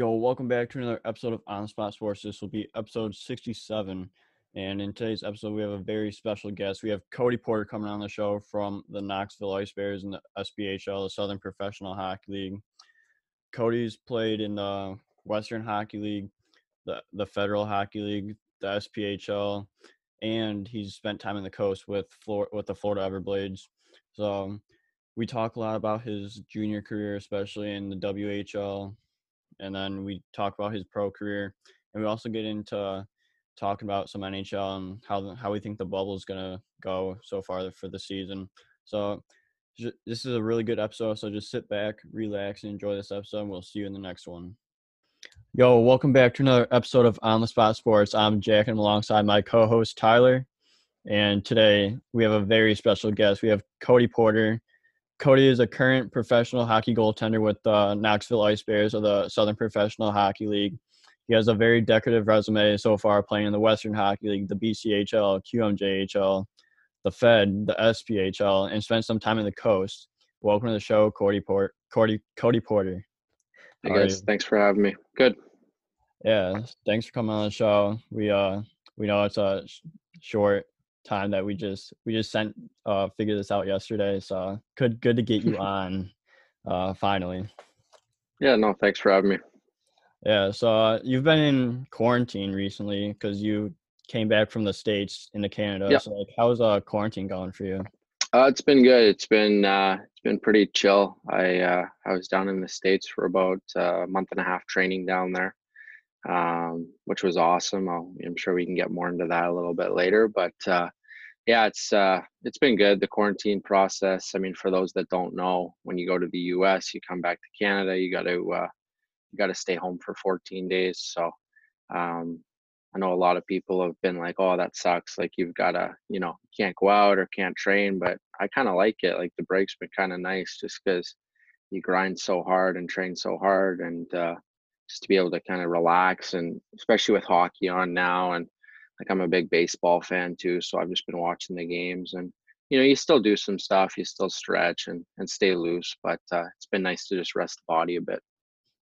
Yo, welcome back to another episode of On Spot Sports. This will be episode 67. And in today's episode, we have a very special guest. We have Cody Porter coming on the show from the Knoxville Ice Bears in the SPHL, the Southern Professional Hockey League. Cody's played in the Western Hockey League, the, the Federal Hockey League, the SPHL, and he's spent time in the coast with Flor- with the Florida Everblades. So we talk a lot about his junior career, especially in the WHL, and then we talk about his pro career, and we also get into talking about some NHL and how how we think the bubble is gonna go so far for the season. So this is a really good episode. So just sit back, relax, and enjoy this episode. And we'll see you in the next one. Yo, welcome back to another episode of On the Spot Sports. I'm Jack, and I'm alongside my co-host Tyler. And today we have a very special guest. We have Cody Porter. Cody is a current professional hockey goaltender with the Knoxville Ice Bears of the Southern Professional Hockey League. He has a very decorative resume so far, playing in the Western Hockey League, the BCHL, QMJHL, the Fed, the SPHL, and spent some time in the coast. Welcome to the show, Cody Port, Cody, Cody Porter. Hey guys, thanks for having me. Good. Yeah, thanks for coming on the show. We uh we know it's a short time that we just we just sent uh figured this out yesterday, so good good to get you on uh finally. Yeah, no, thanks for having me. Yeah, so uh, you've been in quarantine recently because you came back from the states into Canada. Yep. So like, how's uh quarantine going for you? Uh, it's been good. It's been uh, it's been pretty chill. I uh, I was down in the states for about uh, a month and a half training down there, um, which was awesome. i am sure we can get more into that a little bit later. But uh, yeah, it's uh, it's been good. The quarantine process. I mean, for those that don't know, when you go to the U.S., you come back to Canada, you got to uh, you got to stay home for 14 days. So um, I know a lot of people have been like, "Oh, that sucks. Like you've got to, you know, can't go out or can't train." But I kind of like it. Like the break's been kind of nice, just because you grind so hard and train so hard, and uh, just to be able to kind of relax, and especially with hockey on now, and like I'm a big baseball fan too, so I've just been watching the games, and you know, you still do some stuff, you still stretch and and stay loose, but uh, it's been nice to just rest the body a bit.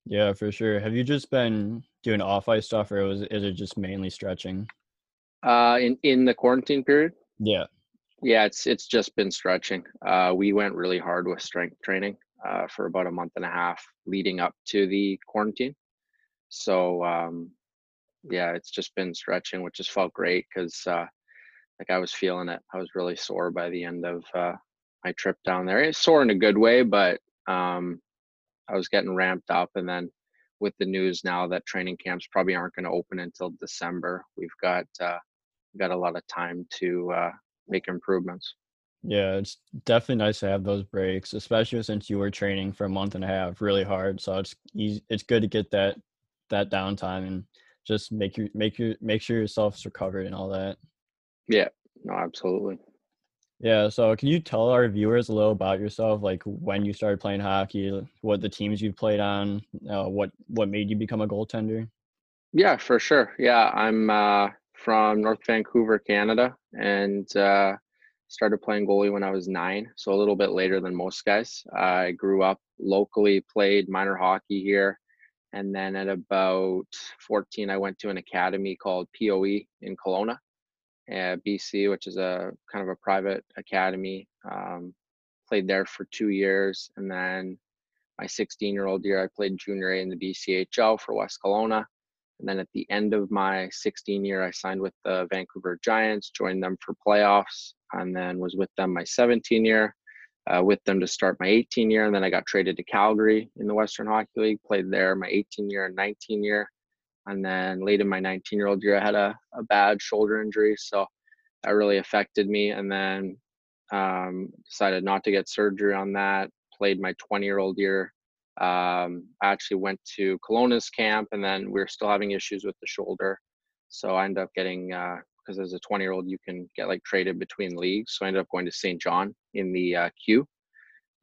Yeah, for sure. Have you just been doing off ice stuff, or was is it just mainly stretching? Uh, in in the quarantine period. Yeah. Yeah, it's it's just been stretching. Uh, we went really hard with strength training uh, for about a month and a half leading up to the quarantine. So um, yeah, it's just been stretching, which has felt great because uh, like I was feeling it. I was really sore by the end of uh, my trip down there. It's sore in a good way, but um, I was getting ramped up, and then with the news now that training camps probably aren't going to open until December, we've got uh, got a lot of time to uh, make improvements. Yeah, it's definitely nice to have those breaks, especially since you were training for a month and a half really hard. So it's easy, it's good to get that that downtime and just make you make you make sure yourself's recovered and all that. Yeah, no, absolutely. Yeah, so can you tell our viewers a little about yourself, like when you started playing hockey, what the teams you played on, uh, what what made you become a goaltender? Yeah, for sure. Yeah, I'm uh, from North Vancouver, Canada, and uh, started playing goalie when I was nine, so a little bit later than most guys. I grew up locally, played minor hockey here, and then at about 14, I went to an academy called POE in Kelowna at BC, which is a kind of a private academy. Um, played there for two years, and then my 16 year old year, I played junior A in the BCHL for West Kelowna. And then at the end of my 16 year, I signed with the Vancouver Giants, joined them for playoffs, and then was with them my 17 year, uh, with them to start my 18 year. And then I got traded to Calgary in the Western Hockey League, played there my 18 year and 19 year. And then late in my 19 year old year, I had a, a bad shoulder injury. So that really affected me. And then um, decided not to get surgery on that. Played my 20 year old year. Um, I actually went to Kelowna's camp and then we are still having issues with the shoulder. So I ended up getting, because as a 20 year old, you can get like traded between leagues. So I ended up going to St. John in the uh, Q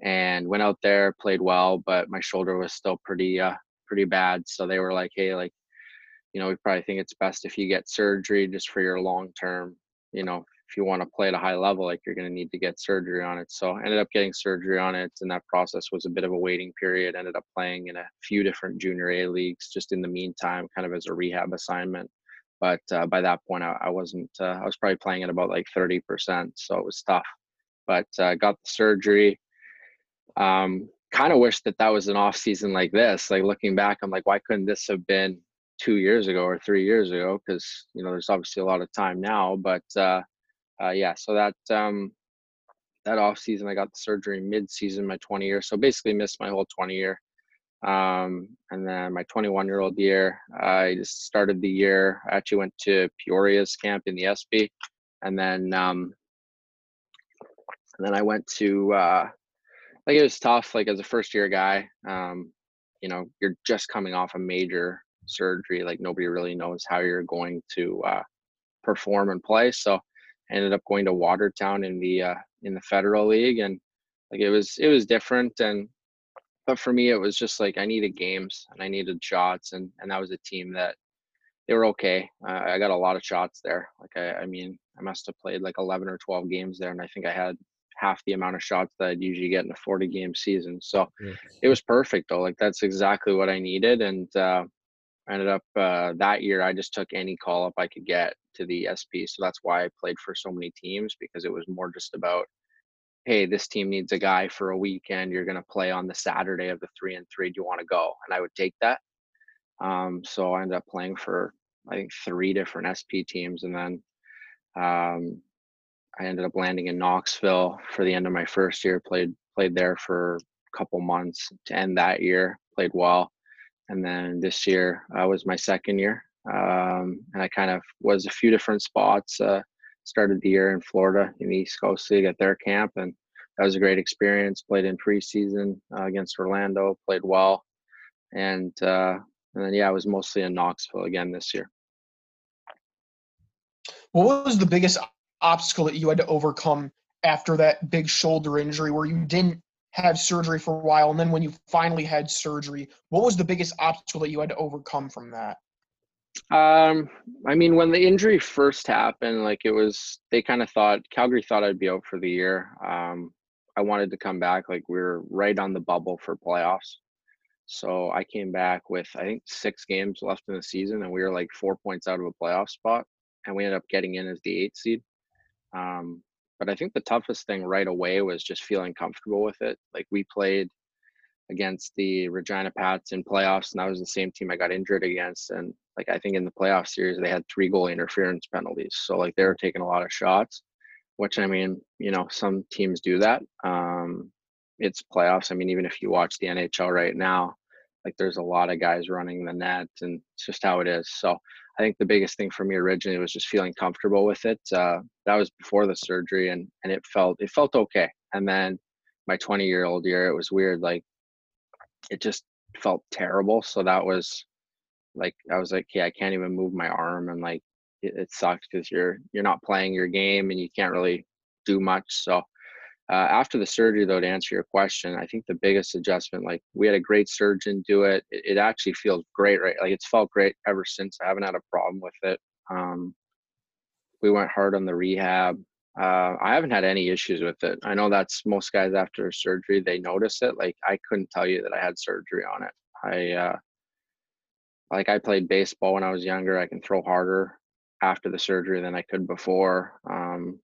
and went out there, played well, but my shoulder was still pretty, uh, pretty bad. So they were like, hey, like, you know, we probably think it's best if you get surgery just for your long term, you know, if you want to play at a high level, like you're going to need to get surgery on it. So I ended up getting surgery on it, and that process was a bit of a waiting period. Ended up playing in a few different junior A leagues just in the meantime, kind of as a rehab assignment. But uh, by that point, I, I wasn't. Uh, I was probably playing at about like 30%, so it was tough. But uh, got the surgery. Um, kind of wish that that was an off season like this. Like looking back, I'm like, why couldn't this have been two years ago or three years ago? Because you know, there's obviously a lot of time now. But uh, uh, yeah, so that um, that off season, I got the surgery mid season, my 20 year. So basically, missed my whole 20 year. Um, and then my 21 year old year, I just started the year. I actually went to Peoria's camp in the SP, and then um, and then I went to uh, like it was tough. Like as a first year guy, um, you know, you're just coming off a major surgery. Like nobody really knows how you're going to uh, perform and play. So I ended up going to Watertown in the uh, in the Federal League, and like it was it was different. And but for me, it was just like I needed games and I needed shots, and and that was a team that they were okay. Uh, I got a lot of shots there. Like I, I mean, I must have played like 11 or 12 games there, and I think I had half the amount of shots that I'd usually get in a 40 game season. So it was perfect though. Like that's exactly what I needed. And uh, I ended up uh, that year, I just took any call up I could get to the SP. So that's why I played for so many teams because it was more just about, hey, this team needs a guy for a weekend. You're going to play on the Saturday of the three and three. Do you want to go? And I would take that. Um, so I ended up playing for, I think, three different SP teams. And then um, I ended up landing in Knoxville for the end of my first year. Played played there for a couple months to end that year. Played well, and then this year uh, was my second year, um, and I kind of was a few different spots. Uh, started the year in Florida in the East Coast League at their camp, and that was a great experience. Played in preseason uh, against Orlando. Played well, and uh, and then yeah, I was mostly in Knoxville again this year. What was the biggest obstacle that you had to overcome after that big shoulder injury where you didn't have surgery for a while and then when you finally had surgery what was the biggest obstacle that you had to overcome from that um i mean when the injury first happened like it was they kind of thought calgary thought i'd be out for the year um i wanted to come back like we were right on the bubble for playoffs so i came back with i think six games left in the season and we were like four points out of a playoff spot and we ended up getting in as the eighth seed um, but I think the toughest thing right away was just feeling comfortable with it. Like we played against the Regina Pats in playoffs, and that was the same team I got injured against. And like I think in the playoff series, they had three goal interference penalties. So like they were taking a lot of shots, which I mean, you know, some teams do that. Um, it's playoffs. I mean, even if you watch the NHL right now, like there's a lot of guys running the net, and it's just how it is. So I think the biggest thing for me originally was just feeling comfortable with it. Uh, that was before the surgery, and and it felt it felt okay. And then my 20 year old year, it was weird. Like it just felt terrible. So that was like I was like, yeah, I can't even move my arm, and like it, it sucked because you're you're not playing your game and you can't really do much. So uh, after the surgery, though, to answer your question, I think the biggest adjustment, like we had a great surgeon do it. It, it actually feels great, right? Like it's felt great ever since. I haven't had a problem with it. Um, we went hard on the rehab. Uh, I haven't had any issues with it. I know that's most guys after surgery they notice it. Like I couldn't tell you that I had surgery on it. I uh, like I played baseball when I was younger. I can throw harder after the surgery than I could before. Um,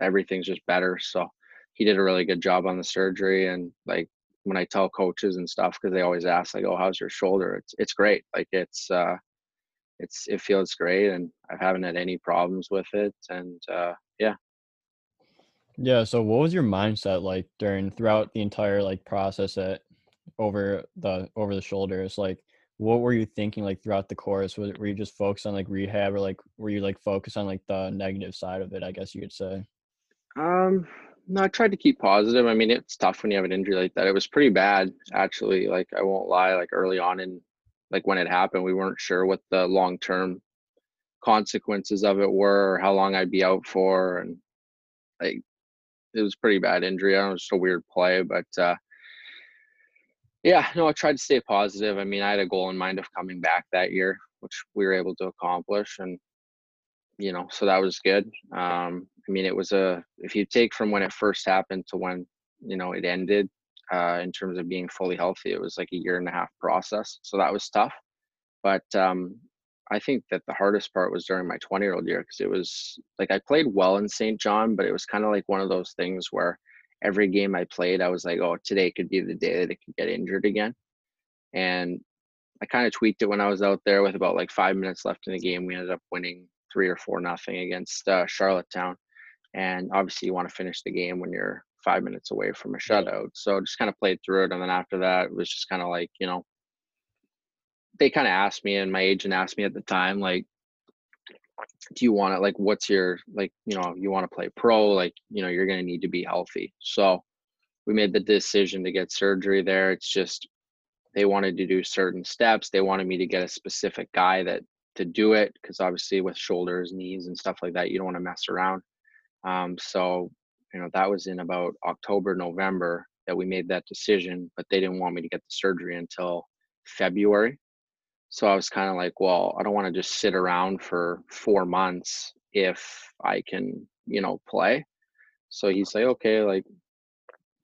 everything's just better. So he did a really good job on the surgery and like when I tell coaches and stuff because they always ask like oh how's your shoulder it's it's great like it's uh it's it feels great and I haven't had any problems with it and uh yeah yeah so what was your mindset like during throughout the entire like process at over the over the shoulders like what were you thinking like throughout the course was, were you just focused on like rehab or like were you like focused on like the negative side of it i guess you could say um no, I tried to keep positive. I mean, it's tough when you have an injury like that. It was pretty bad, actually. Like, I won't lie. Like early on in, like when it happened, we weren't sure what the long term consequences of it were, or how long I'd be out for, and like it was pretty bad injury. I don't know, just a weird play, but uh, yeah, no, I tried to stay positive. I mean, I had a goal in mind of coming back that year, which we were able to accomplish, and you know, so that was good. Um, I mean, it was a if you take from when it first happened to when you know it ended, uh, in terms of being fully healthy, it was like a year and a half process. So that was tough. But um, I think that the hardest part was during my 20 year old year because it was like I played well in St. John, but it was kind of like one of those things where every game I played, I was like, oh, today could be the day that it could get injured again. And I kind of tweaked it when I was out there with about like five minutes left in the game. We ended up winning three or four nothing against uh, Charlottetown. And obviously, you want to finish the game when you're five minutes away from a shutout. So I just kind of played through it. And then after that, it was just kind of like, you know, they kind of asked me, and my agent asked me at the time, like, do you want it? Like, what's your, like, you know, you want to play pro? Like, you know, you're going to need to be healthy. So we made the decision to get surgery there. It's just, they wanted to do certain steps. They wanted me to get a specific guy that to do it because obviously with shoulders, knees, and stuff like that, you don't want to mess around. Um, so you know that was in about October, November that we made that decision, but they didn't want me to get the surgery until February. So I was kind of like, well, I don't want to just sit around for four months if I can, you know, play. So he's like, okay, like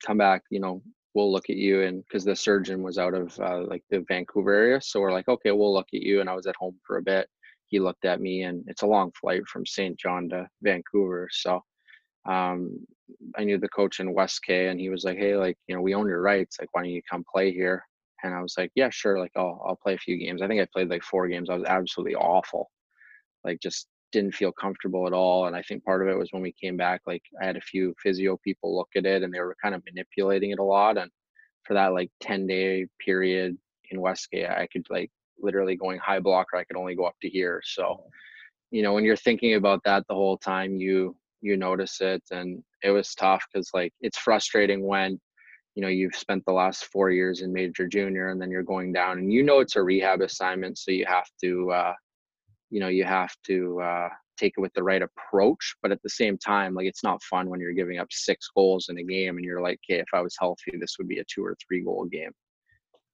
come back, you know, we'll look at you. And because the surgeon was out of uh, like the Vancouver area. So we're like, okay, we'll look at you. And I was at home for a bit. He looked at me and it's a long flight from St. John to Vancouver. So um, I knew the coach in West K and he was like, Hey, like, you know, we own your rights. Like, why don't you come play here? And I was like, yeah, sure. Like I'll, I'll play a few games. I think I played like four games. I was absolutely awful. Like just didn't feel comfortable at all. And I think part of it was when we came back, like I had a few physio people look at it and they were kind of manipulating it a lot. And for that like 10 day period in West K, I could like literally going high blocker, I could only go up to here. So, you know, when you're thinking about that the whole time, you you notice it and it was tough because like it's frustrating when you know you've spent the last four years in major junior and then you're going down and you know it's a rehab assignment so you have to uh, you know you have to uh, take it with the right approach but at the same time like it's not fun when you're giving up six goals in a game and you're like okay if i was healthy this would be a two or three goal game.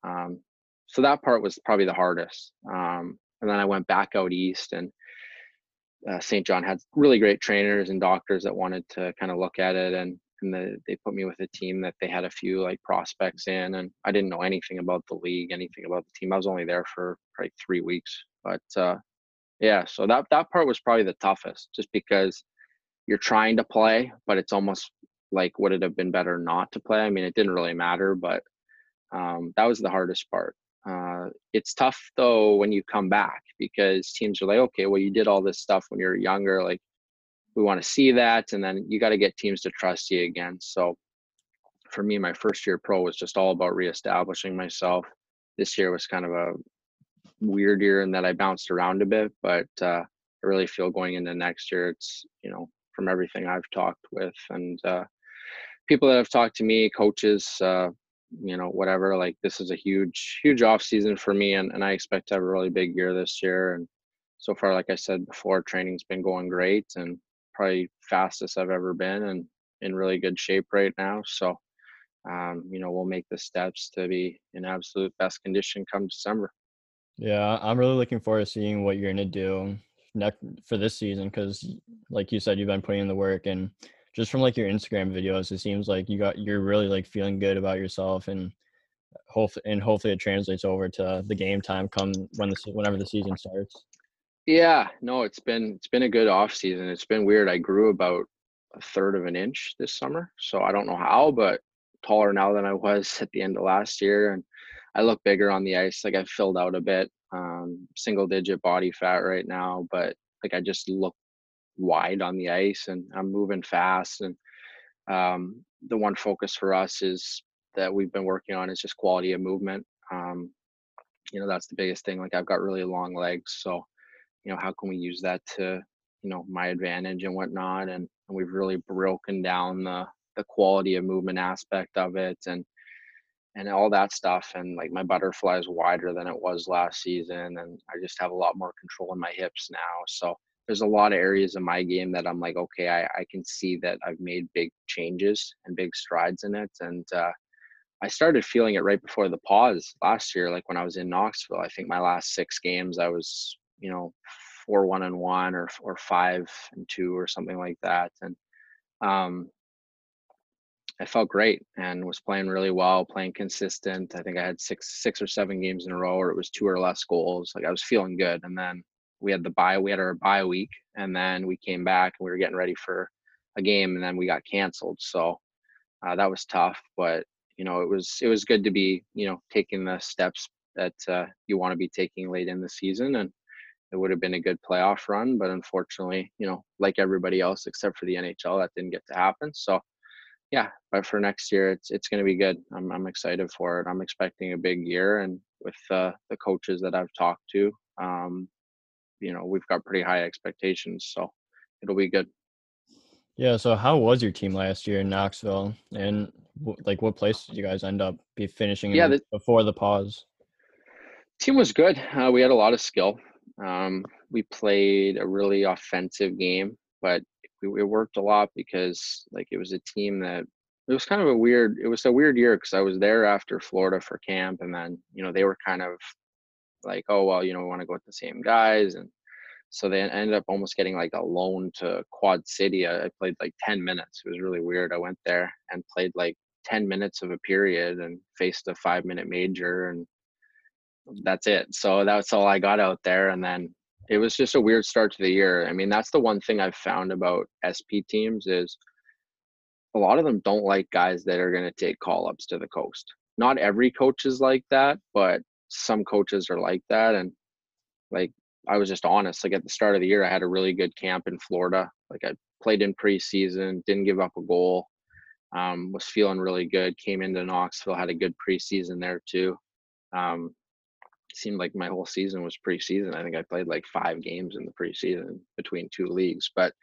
Um, so that part was probably the hardest um, and then i went back out east and uh, st john had really great trainers and doctors that wanted to kind of look at it and and the, they put me with a team that they had a few like prospects in and i didn't know anything about the league anything about the team. I was only there for like three weeks but uh, yeah so that that part was probably the toughest just because you're trying to play but it's almost like would it have been better not to play? I mean it didn't really matter but um, that was the hardest part. Uh, it's tough though when you come back because teams are like okay well you did all this stuff when you were younger like we want to see that and then you got to get teams to trust you again. So for me my first year pro was just all about reestablishing myself. This year was kind of a weird year in that i bounced around a bit but uh, i really feel going into next year it's you know from everything i've talked with and uh, people that have talked to me coaches uh, you know whatever like this is a huge huge off season for me and, and i expect to have a really big year this year. And so far like i said before training's been going great and probably fastest I've ever been and in really good shape right now. So, um, you know, we'll make the steps to be in absolute best condition come December. Yeah, I'm really looking forward to seeing what you're to do next for this season because, like you said, you've been putting in the work and just from like your Instagram videos, it seems like you got you're really like feeling good about yourself and hopefully and hopefully it translates over to the game time come when the whenever the season starts. Yeah, no, it's been it's been a good off season. It's been weird. I grew about a third of an inch this summer, so I don't know how, but taller now than I was at the end of last year, and I look bigger on the ice. Like I've filled out a bit, um, single digit body fat right now, but like I just look wide on the ice, and I'm moving fast. And um, the one focus for us is that we've been working on is just quality of movement. Um, you know, that's the biggest thing. Like I've got really long legs, so you know how can we use that to you know my advantage and whatnot and, and we've really broken down the the quality of movement aspect of it and and all that stuff and like my butterfly is wider than it was last season and i just have a lot more control in my hips now so there's a lot of areas in my game that i'm like okay i, I can see that i've made big changes and big strides in it and uh, i started feeling it right before the pause last year like when i was in knoxville i think my last six games i was you know four one and one or or five and two or something like that, and um, I felt great and was playing really well, playing consistent. I think I had six six or seven games in a row, or it was two or less goals. Like I was feeling good, and then we had the bye. We had our bye week, and then we came back and we were getting ready for a game, and then we got canceled. So uh, that was tough, but you know it was it was good to be you know taking the steps that uh, you want to be taking late in the season, and it would have been a good playoff run. But unfortunately, you know, like everybody else except for the NHL, that didn't get to happen. So yeah, but for next year, it's it's going to be good. I'm I'm excited for it. I'm expecting a big year, and with uh, the coaches that I've talked to, um, you know, we've got pretty high expectations, so it'll be good. Yeah. So, how was your team last year in Knoxville, and like what place did you guys end up be finishing? Yeah, the, before the pause. Team was good. Uh, we had a lot of skill. Um, we played a really offensive game, but it worked a lot because like it was a team that it was kind of a weird. It was a weird year because I was there after Florida for camp, and then you know they were kind of like, oh well, you know, we want to go with the same guys, and so they ended up almost getting like a loan to Quad City. I, I played like 10 minutes. It was really weird. I went there and played like 10 minutes of a period and faced a five minute major and that's it. So that's all I got out there. And then it was just a weird start to the year. I mean, that's the one thing I've found about SP teams is a lot of them don't like guys that are going to take call ups to the coast. Not every coach is like that, but some coaches are like that. And like I was just honest. Like at the start of the year, I had a really good camp in Florida. Like I played in preseason, didn't give up a goal. Um, was feeling really good. Came into Knoxville, had a good preseason there too. Um, seemed like my whole season was preseason. I think I played like five games in the preseason between two leagues. But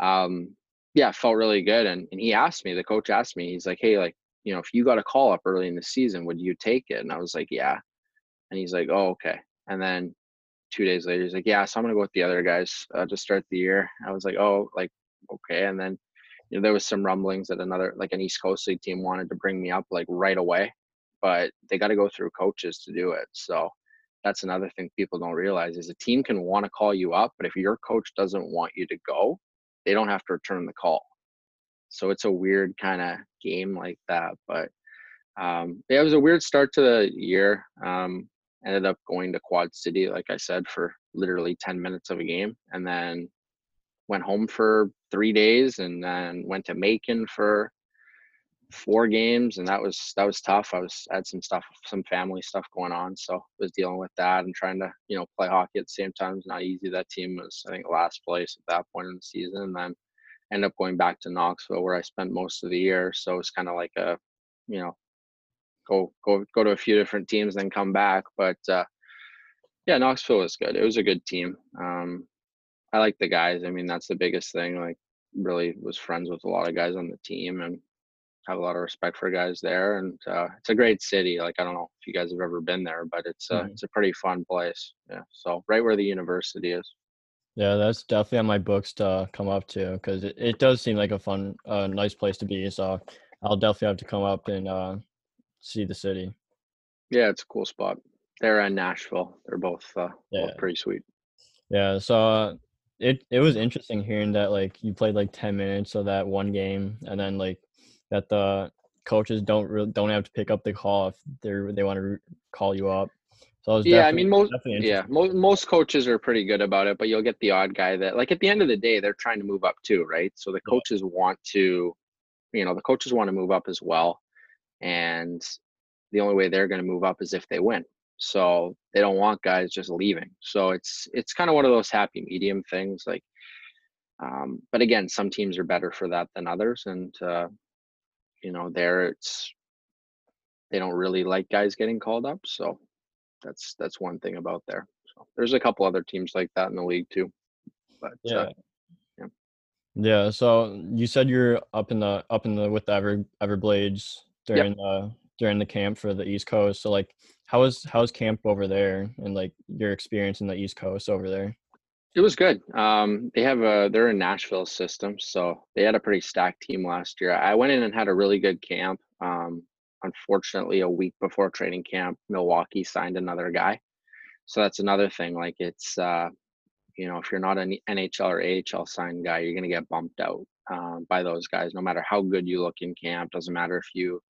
um, yeah, felt really good. And and he asked me, the coach asked me, he's like, Hey, like, you know, if you got a call up early in the season, would you take it? And I was like, Yeah. And he's like, Oh, okay. And then two days later, he's like, "Yeah, so I'm gonna go with the other guys uh, to start the year." I was like, "Oh, like okay." And then you know there was some rumblings that another like an East Coast League team wanted to bring me up like right away, but they got to go through coaches to do it. So that's another thing people don't realize is a team can want to call you up, but if your coach doesn't want you to go, they don't have to return the call. So it's a weird kind of game like that, but um, yeah, it was a weird start to the year. Um, ended up going to Quad City, like I said, for literally 10 minutes of a game, and then went home for three days, and then went to Macon for four games, and that was that was tough. I was I had some stuff, some family stuff going on, so was dealing with that and trying to you know play hockey at the same time it's not easy. That team was I think last place at that point in the season, and then ended up going back to Knoxville where I spent most of the year. So it's kind of like a you know go go go to a few different teams, then come back. But uh, yeah, Knoxville was good. It was a good team. Um, I like the guys. I mean, that's the biggest thing. Like, really was friends with a lot of guys on the team and have a lot of respect for guys there. And uh, it's a great city. Like, I don't know if you guys have ever been there, but it's a, mm-hmm. it's a pretty fun place. Yeah. So right where the university is. Yeah, that's definitely on my books to come up to because it, it does seem like a fun, uh, nice place to be. So I'll definitely have to come up and uh, see the city. Yeah, it's a cool spot. They're in Nashville. They're both uh, yeah. both pretty sweet. Yeah, so uh, it it was interesting hearing that like you played like ten minutes of that one game, and then like that the coaches don't really don't have to pick up the call if they they want to call you up. So yeah, I mean most yeah most most coaches are pretty good about it, but you'll get the odd guy that like at the end of the day they're trying to move up too, right? So the coaches yeah. want to, you know, the coaches want to move up as well and the only way they're going to move up is if they win so they don't want guys just leaving so it's it's kind of one of those happy medium things like um, but again some teams are better for that than others and uh, you know there it's they don't really like guys getting called up so that's that's one thing about there so there's a couple other teams like that in the league too but yeah uh, yeah. yeah so you said you're up in the up in the with the Ever Everblades during yep. the during the camp for the East Coast. So like, how was how's camp over there and like your experience in the East Coast over there? It was good. Um, they have a they're a Nashville system, so they had a pretty stacked team last year. I went in and had a really good camp. Um, unfortunately, a week before training camp, Milwaukee signed another guy. So that's another thing. Like it's uh, you know, if you're not an NHL or AHL signed guy, you're to get bumped out um, by those guys, no matter how good you look in camp. Doesn't matter if you,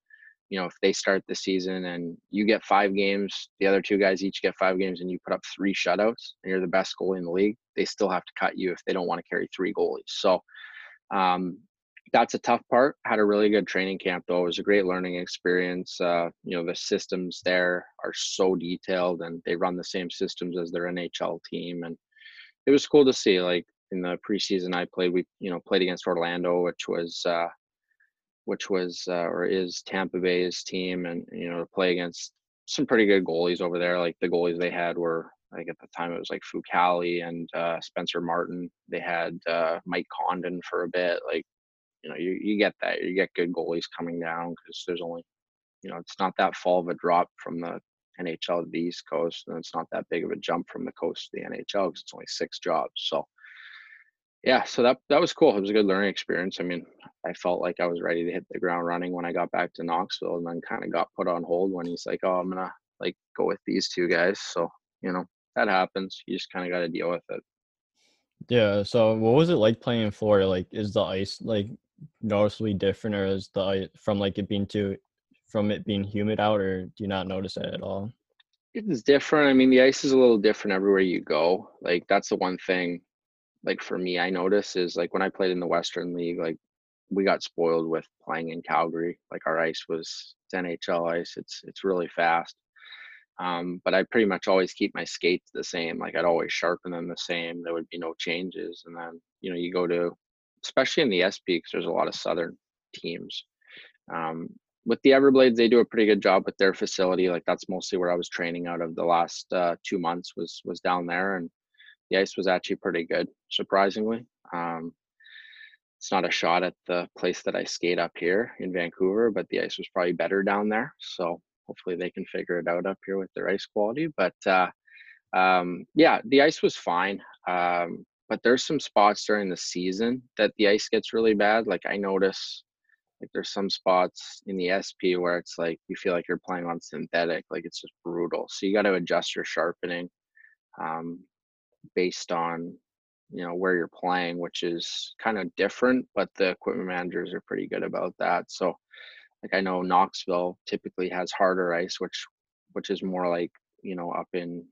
you know, if they start the season and you get five games, the other two guys each get five games, and you put up three shutouts, and you're the best goalie in the league, they still have to cut you if they don't want to carry three goalies. So, um, that's a tough part. Had a really good training camp though. It was a great learning experience. Uh, you know, the systems there are so detailed and they run the same systems as their NHL team. And it was cool to see. Like in the preseason I played, we, you know, played against Orlando, which was uh which was uh, or is Tampa Bay's team and you know, to play against some pretty good goalies over there. Like the goalies they had were like at the time it was like Fucale and uh, Spencer Martin. They had uh, Mike Condon for a bit. Like you know, you, you get that. You get good goalies coming down because there's only, you know, it's not that fall of a drop from the NHL to the East Coast, and it's not that big of a jump from the coast to the NHL because it's only six jobs. So, yeah, so that that was cool. It was a good learning experience. I mean, I felt like I was ready to hit the ground running when I got back to Knoxville, and then kind of got put on hold when he's like, "Oh, I'm gonna like go with these two guys." So, you know, that happens. You just kind of got to deal with it. Yeah. So, what was it like playing in Florida? Like, is the ice like noticeably different, or is the from like it being too from it being humid out, or do you not notice it at all? It's different. I mean, the ice is a little different everywhere you go. Like that's the one thing. Like for me, I notice is like when I played in the Western League, like we got spoiled with playing in Calgary. Like our ice was NHL ice. It's it's really fast. Um, but I pretty much always keep my skates the same. Like I'd always sharpen them the same. There would be no changes. And then you know you go to especially in the SP because there's a lot of Southern teams. Um, with the Everblades, they do a pretty good job with their facility. Like that's mostly where I was training out of the last uh, two months was was down there, and the ice was actually pretty good, surprisingly. Um, it's not a shot at the place that I skate up here in Vancouver, but the ice was probably better down there. So hopefully they can figure it out up here with their ice quality. But uh, um, yeah, the ice was fine. Um, but there's some spots during the season that the ice gets really bad. Like I notice like there's some spots in the SP where it's like you feel like you're playing on synthetic, like it's just brutal. So you got to adjust your sharpening um, based on you know where you're playing, which is kind of different. But the equipment managers are pretty good about that. So like I know Knoxville typically has harder ice, which which is more like you know up in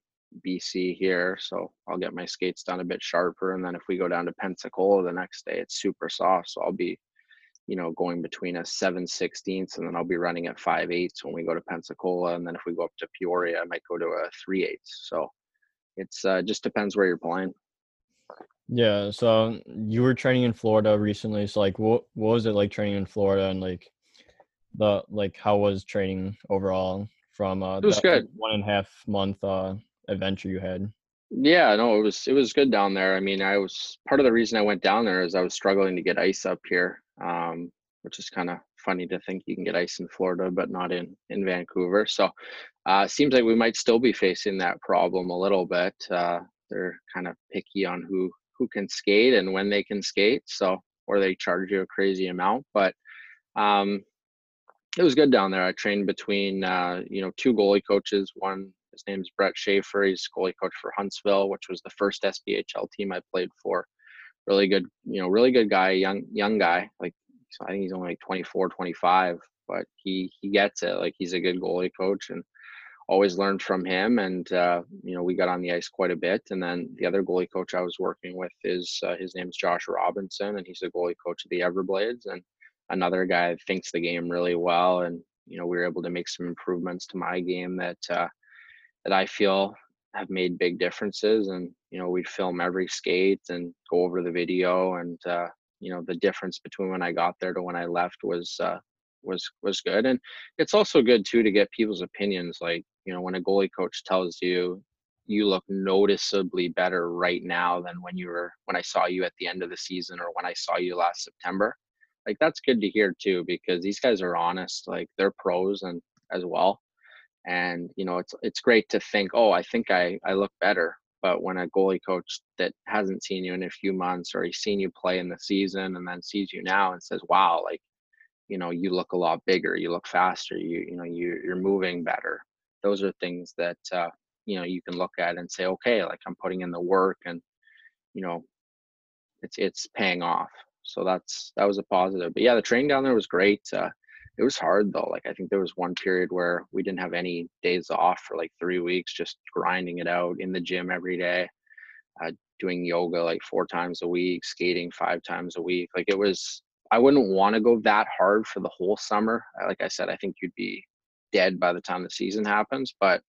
BC here, so I'll get my skates done a bit sharper. And then if we go down to Pensacola the next day, it's super soft. So I'll be, you know, going between a 7 16ths and then I'll be running at 5 8s when we go to Pensacola. And then if we go up to Peoria, I might go to a 3 8 So it's uh, just depends where you're playing. Yeah. So you were training in Florida recently. So like, what what was it like training in Florida and like the like how was training overall from uh, it was good one and a half month uh adventure you had. Yeah, no, it was it was good down there. I mean, I was part of the reason I went down there is I was struggling to get ice up here, um, which is kind of funny to think you can get ice in Florida, but not in in Vancouver. So, uh, seems like we might still be facing that problem a little bit. Uh, they're kind of picky on who who can skate and when they can skate. So, or they charge you a crazy amount, but um, it was good down there. I trained between uh, you know two goalie coaches, one his name's Brett Schaefer. He's goalie coach for Huntsville, which was the first SPHL team I played for. Really good, you know, really good guy, young young guy. Like so I think he's only like 24, 25, but he he gets it. Like he's a good goalie coach and always learned from him. And uh, you know, we got on the ice quite a bit. And then the other goalie coach I was working with is uh, his name's Josh Robinson, and he's the goalie coach of the Everblades. And another guy thinks the game really well. And you know, we were able to make some improvements to my game that uh, that I feel have made big differences. And you know, we'd film every skate and go over the video, and uh, you know, the difference between when I got there to when I left was uh, was was good. And it's also good too to get people's opinions. Like you know, when a goalie coach tells you you look noticeably better right now than when you were when I saw you at the end of the season or when I saw you last September. Like that's good to hear too because these guys are honest. Like they're pros and as well and you know it's it's great to think oh i think i i look better but when a goalie coach that hasn't seen you in a few months or he's seen you play in the season and then sees you now and says wow like you know you look a lot bigger you look faster you you know you you're moving better those are things that uh you know you can look at and say okay like i'm putting in the work and you know, it's it's paying off. So that's that was a positive. But yeah, the training down there was great. Uh, it was hard though. Like I think there was one period where we didn't have any days off for like three weeks, just grinding it out in the gym every day, uh, doing yoga like four times a week, skating five times a week. Like it was. I wouldn't want to go that hard for the whole summer. Like I said, I think you'd be dead by the time the season happens. But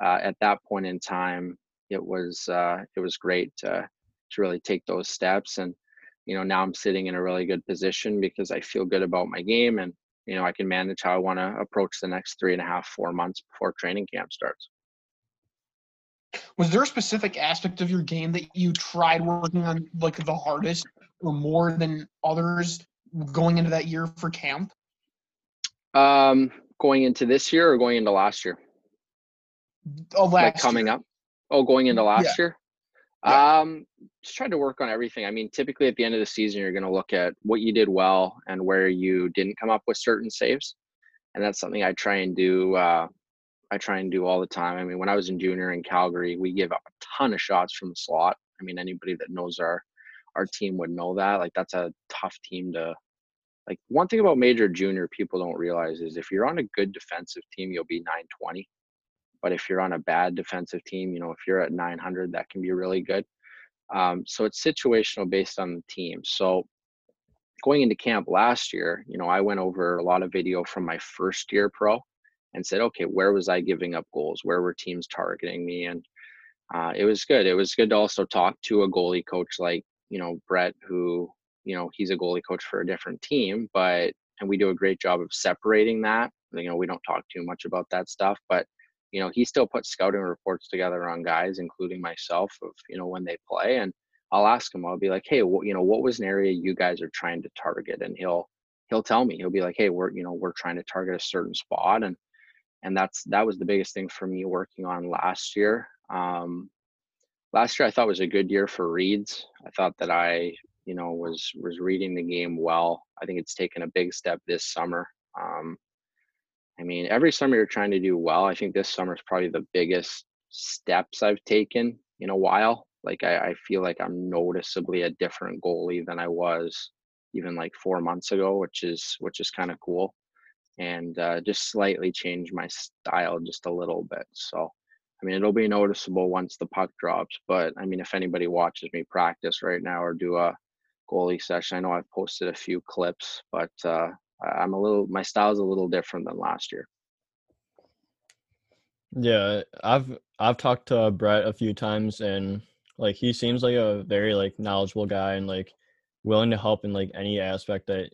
uh, at that point in time, it was uh, it was great to to really take those steps and you know now i'm sitting in a really good position because i feel good about my game and you know i can manage how i want to approach the next three and a half four months before training camp starts. Was there a specific aspect of your game that you tried working on like the hardest or more than others going into that year for camp? Um going into this year or going into last year? Oh last like coming year. up? Oh going into last Yeah. year Yeah. um just trying to work on everything. I mean typically at the end of the season you're going to look at what you did well and where you didn't come up with certain saves and that's something i try and do uh i try and do all the time. I mean when i was in junior in calgary we give up a ton of shots from the slot. I mean anybody that knows our our team would know that. Like that's a tough team to like one thing about major junior people don't realize is if you're on a good defensive team you'll be 920 but if you're on a bad defensive team you know if you're at 900 that can be really good. Um, so it's situational based on the team. So going into camp last year you know i went over a lot of video from my first year pro and said okay where was i giving up goals? Where were teams targeting me? And uh, it was good. It was good to also talk to a goalie coach like you know brett who you know he's a goalie coach for a different team but and we do a great job of separating that. You know we don't talk too much about that stuff but you know he still puts scouting reports together on guys including myself of you know when they play and i'll ask him i'll be like hey what you know what was an area you guys are trying to target? And he'll he'll tell me. He'll be like hey we're you know we're trying to target a certain spot and and that's that was the biggest thing for me working on last year. Um last year i thought was a good year for reads. I thought that i you know was was reading the game well. I think it's taken a big step this summer. Um I mean, every summer you're trying to do well. I think this summer is probably the biggest steps I've taken in a while. Like I, I feel like I'm noticeably a different goalie than I was even like four months ago, which is which is kind of cool. And uh, just slightly changed my style just a little bit. So I mean it'll be noticeable once the puck drops. But I mean if anybody watches me practice right now or do a goalie session, I know I've posted a few clips, but uh I'm a little my style's a little different than last year. Yeah, I've I've talked to uh, Brett a few times and like he seems like a very like knowledgeable guy and like willing to help in like any aspect that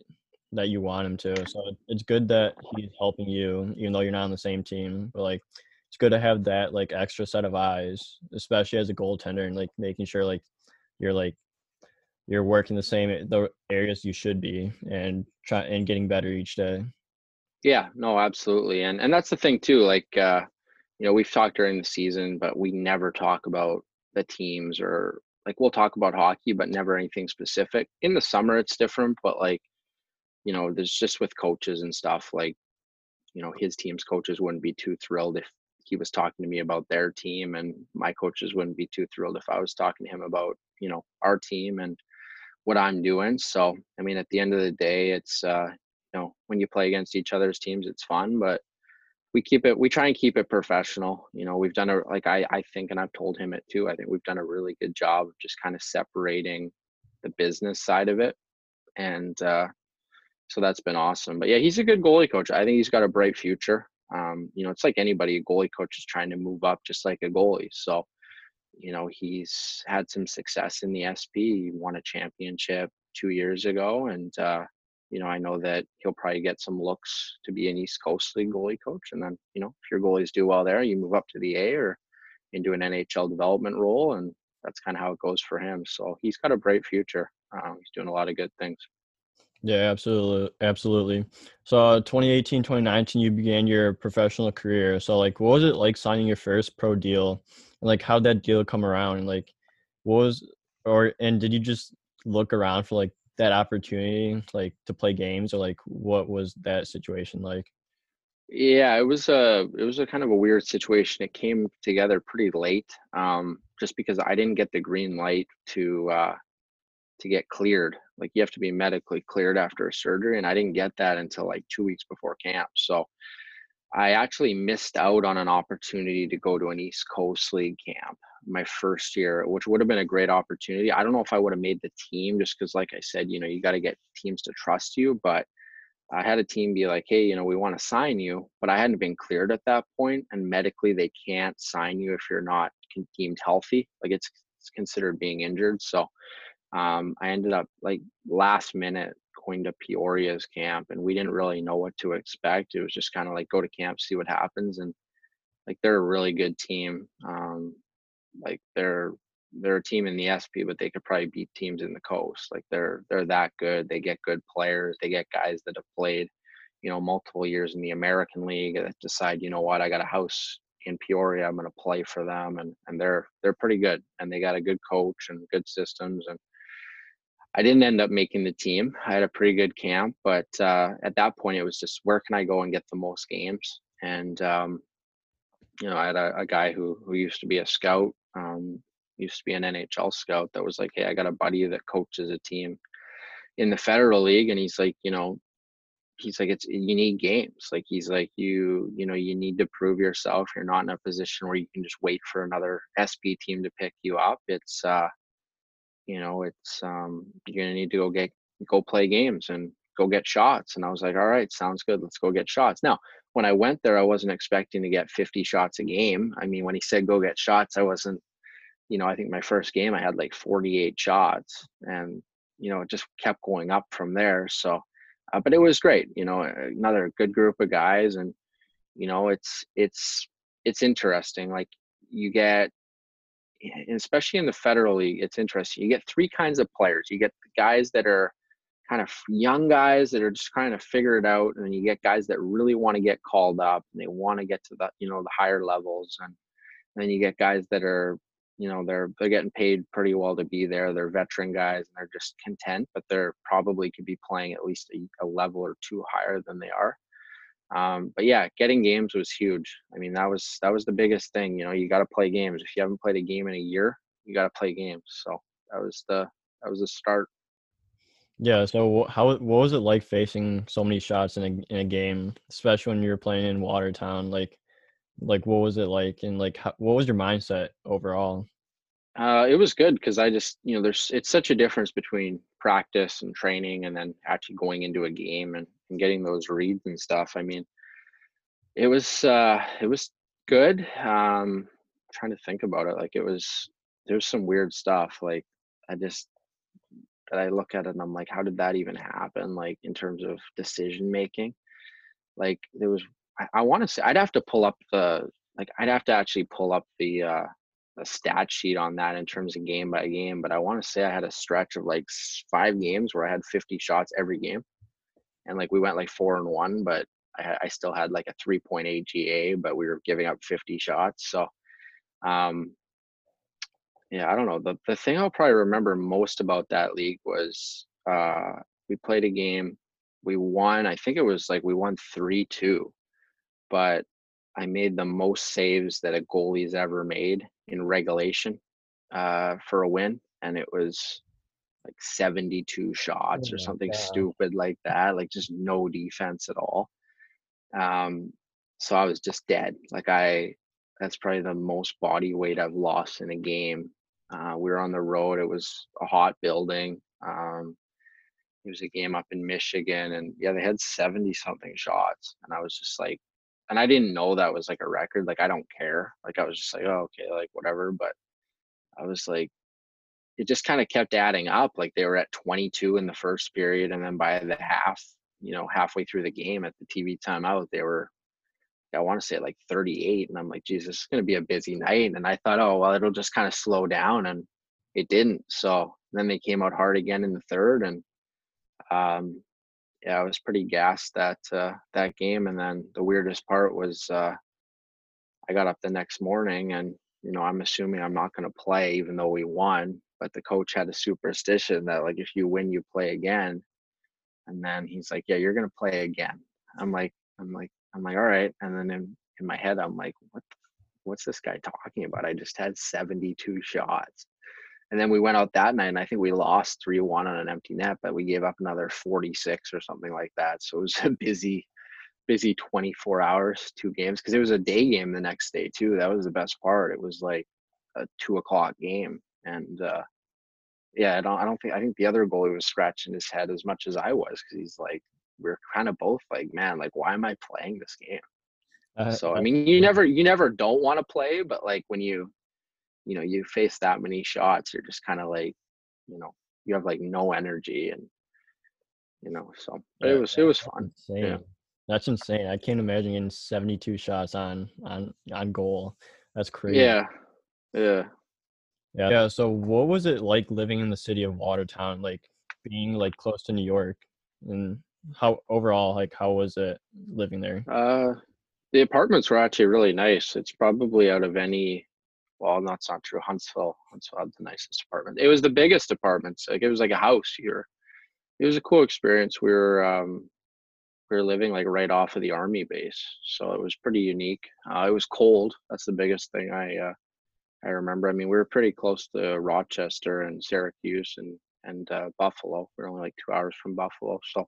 that you want him to. So it's good that he's helping you even though you're not on the same team. But like it's good to have that like extra set of eyes, especially as a goaltender and like making sure like you're like you're working the same the areas you should be and try and getting better each day. Yeah, no, absolutely. And and that's the thing too, like uh, you know, we've talked during the season, but we never talk about the teams or like we'll talk about hockey, but never anything specific. In the summer it's different, but like, you know, there's just with coaches and stuff, like, you know, his team's coaches wouldn't be too thrilled if he was talking to me about their team and my coaches wouldn't be too thrilled if I was talking to him about, you know, our team and what I'm doing. So, I mean, at the end of the day, it's uh, you know, when you play against each other's teams, it's fun, but we keep it we try and keep it professional. You know, we've done a like I I think and I've told him it too. I think we've done a really good job of just kind of separating the business side of it. And uh so that's been awesome. But yeah, he's a good goalie coach. I think he's got a bright future. Um, you know, it's like anybody, a goalie coach is trying to move up just like a goalie. So you know he's had some success in the SP. He won a championship two years ago, and uh, you know I know that he'll probably get some looks to be an East Coast League goalie coach. And then you know if your goalies do well there, you move up to the A or into an NHL development role, and that's kind of how it goes for him. So he's got a bright future. Um, he's doing a lot of good things. Yeah, absolutely. Absolutely. So, uh, 2018, 2019, you began your professional career. So, like, what was it like signing your first pro deal? Like, how'd that deal come around? And, like, what was, or, and did you just look around for, like, that opportunity, like, to play games? Or, like, what was that situation like? Yeah, it was a it was a kind of a weird situation. It came together pretty late, um, just because I didn't get the green light to uh, to get cleared. Like you have to be medically cleared after a surgery, and I didn't get that until like two weeks before camp. So I actually missed out on an opportunity to go to an East Coast League camp my first year, which would have been a great opportunity. I don't know if I would have made the team just because, like I said, you know, you got to get teams to trust you. But I had a team be like, hey, you know, we want to sign you, but I hadn't been cleared at that point, and medically they can't sign you if you're not deemed healthy. Like it's, it's considered being injured. So um, I ended up like last minute going to Peoria's camp, and we didn't really know what to expect. It was just kind of like go to camp, see what happens, and like they're a really good team. Um, like they're they're a team in the SP, but they could probably beat teams in the coast. Like they're they're that good. They get good players. They get guys that have played, you know, multiple years in the American League that decide, you know what, I got a house in Peoria. I'm going to play for them, and and they're they're pretty good. And they got a good coach and good systems. And I didn't end up making the team. I had a pretty good camp, but uh, at that point, it was just where can I go and get the most games? And um, you know, I had a, a guy who who used to be a scout um, used to be an NHL scout that was like, Hey, I got a buddy that coaches a team in the federal league. And he's like, you know, he's like, it's, you need games. Like, he's like, you, you know, you need to prove yourself. You're not in a position where you can just wait for another SP team to pick you up. It's, uh, you know, it's, um, you're to need to go get, go play games and go get shots. And I was like, all right, sounds good. Let's go get shots. Now, when I went there, I wasn't expecting to get 50 shots a game. I mean, when he said go get shots, I wasn't you know, I think my first game I had like 48 shots and, you know, it just kept going up from there. So, uh, but it was great, you know, another good group of guys. And, you know, it's, it's, it's interesting. Like you get, especially in the federal league, it's interesting. You get three kinds of players. You get guys that are kind of young guys that are just trying to figure it out. And you get guys that really want to get called up and they want to get to the, you know, the higher levels. And, and then you get guys that are you know they're they're getting paid pretty well to be there they're veteran guys and they're just content but they're probably could be playing at least a, a level or two higher than they are um, but yeah getting games was huge. I mean that was that was the biggest thing you know you got to play games. If you haven't played a game in a year you got to play games. So that was the that was the start. Yeah so how what was it like facing so many shots in a, in a game especially when you're playing in watertown? Like like what was it like? And like how, what was your mindset overall? Uh, it was good because i just you know there's it's such a difference between practice and training and then actually going into a game and, and getting those reads and stuff i mean it was uh it was good um trying to think about it like it was there's some weird stuff like i just that i look at it and i'm like how did that even happen? like in terms of decision making. Like there was I, I want to say I'd have to pull up the like I'd have to actually pull up the uh the stat sheet on that in terms of game by game, but I want to say I had a stretch of like five games where I had 50 shots every game, and like we went like four and one, but I, I still had like a 3.8 GA, but we were giving up 50 shots. So, um, yeah, I don't know. The the thing I'll probably remember most about that league was uh, we played a game, we won. I think it was like we won three two, but I made the most saves that a goalie's ever made in regulation uh, for a win, and it was like 72 shots oh or something God. stupid like that, like just no defense at all. Um, so I was just dead. Like I, that's probably the most body weight I've lost in a game. Uh, we were on the road. It was a hot building. Um, it was a game up in Michigan, and yeah, they had 70 something shots, and I was just like, and I didn't know that was like a record. Like I don't care. Like I was just like, oh, okay, like whatever. But I was like, it just kind of kept adding up. Like they were at 22 in the first period, and then by the half, you know, halfway through the game at the TV timeout, they were, I want to say like 38, and I'm like, Jesus, it's gonna be a busy night. And I thought, oh well, it'll just kind of slow down, and it didn't. So then they came out hard again in the third, and um, yeah, I was pretty gassed that uh, that game. And then the weirdest part was uh, I got up the next morning, and you know I'm assuming I'm not going to play, even though we won. But the coach had a superstition that like if you win, you play again. And then he's like, "Yeah, you're to play again." I'm like, I'm like, I'm like, all right. And then in, in my head, I'm like, what, what's this guy talking about? I just had 72 shots. And then we went out that night and I think we lost 3 1 on an empty net, but we gave up another 46 or something like that. So it was a busy, busy 24 hours, two games, because it was a day game the next day too. That was the best part. It was like a two o'clock game. And uh, yeah, I don't, I don't think, I think the other goalie was scratching his head as much as I was because he's like, we are kind of both like, man, like, why am I playing this game? Uh, so I mean, you never, you never don't want to play, but like when you you know you face that many shots you're just kind of like you know you have like no energy and you know so yeah, it was it was fun. Insane. Yeah. that's insane. I can't imagine getting 72 shots on on on goal. That's crazy. Yeah. Yeah yeah yeah so what was it like living in the city of watertown like being like close to new york and how overall like how was it living there uh the apartments were actually really nice it's probably out of any well, that's not true. Huntsville, Huntsville had the nicest apartment. It was the biggest apartments. Like it was like a house here. It was a cool experience. We were um, we were living like right off of the army base, so it was pretty unique. Uh, it was cold. That's the biggest thing I uh, I remember. I mean, we were pretty close to Rochester and Syracuse and and uh, Buffalo. We are only like two hours from Buffalo, so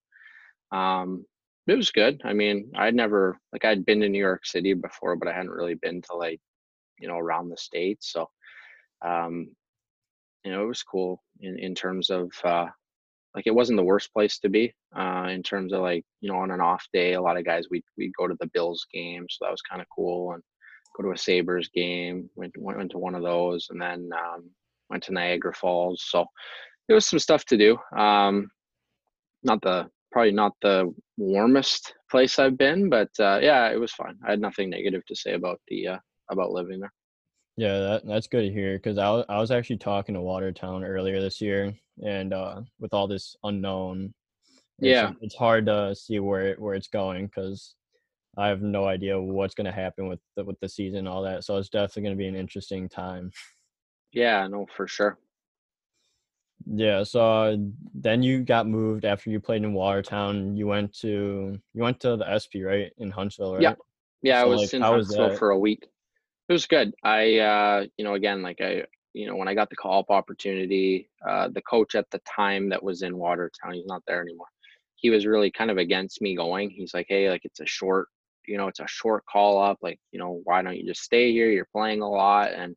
um, it was good. I mean, I'd never like I'd been to New York City before, but I hadn't really been to like you know around the states. so um you know it was cool in in terms of uh like it wasn't the worst place to be uh in terms of like you know on an off day a lot of guys we we'd go to the bills game so that was kind of cool and go to a sabres game went went to one of those and then um went to niagara falls. So there was some stuff to do. Um not the probably not the warmest place i've been but uh yeah it was fun i had nothing negative to say about the uh about living there. Yeah, that, that's good to hear because I, was, I was actually talking to Watertown earlier this year, and uh, with all this unknown, it's, yeah, it's hard to see where it, where it's going because I have no idea what's going to happen with the, with the season and all that. So it's definitely going to be an interesting time. Yeah, no, for sure. Yeah, so uh, then you got moved after you played in Watertown. You went to you went to the SP right in Huntsville, right? Yeah, yeah. So, I was like, in Huntsville for a week it was good. I, uh, you know, again, like I, you know, when I got the call up opportunity, uh, the coach at the time that was in Watertown, he's not there anymore. He was really kind of against me going. He's like, hey, like it's a short, you know, it's a short call up. Like, you know, why don't you just stay here? You're playing a lot. And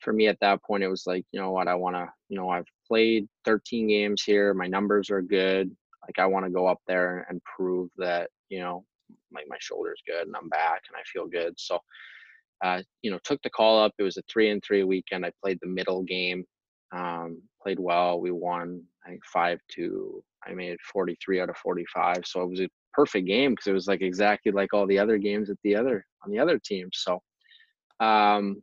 for me at that point, it was like, you know what, I want to, you know, I've played 13 games here. My numbers are good. Like, I want to go up there and prove that, you know, like my shoulder's good and I'm back and I feel good. So, uh, you know, took the call up. It was a three and three weekend. I played the middle game, um, played well. We won, I think five to, I made 43 out of 45. So it was a perfect game because it was like exactly like all the other games at the other on the other teams. So um,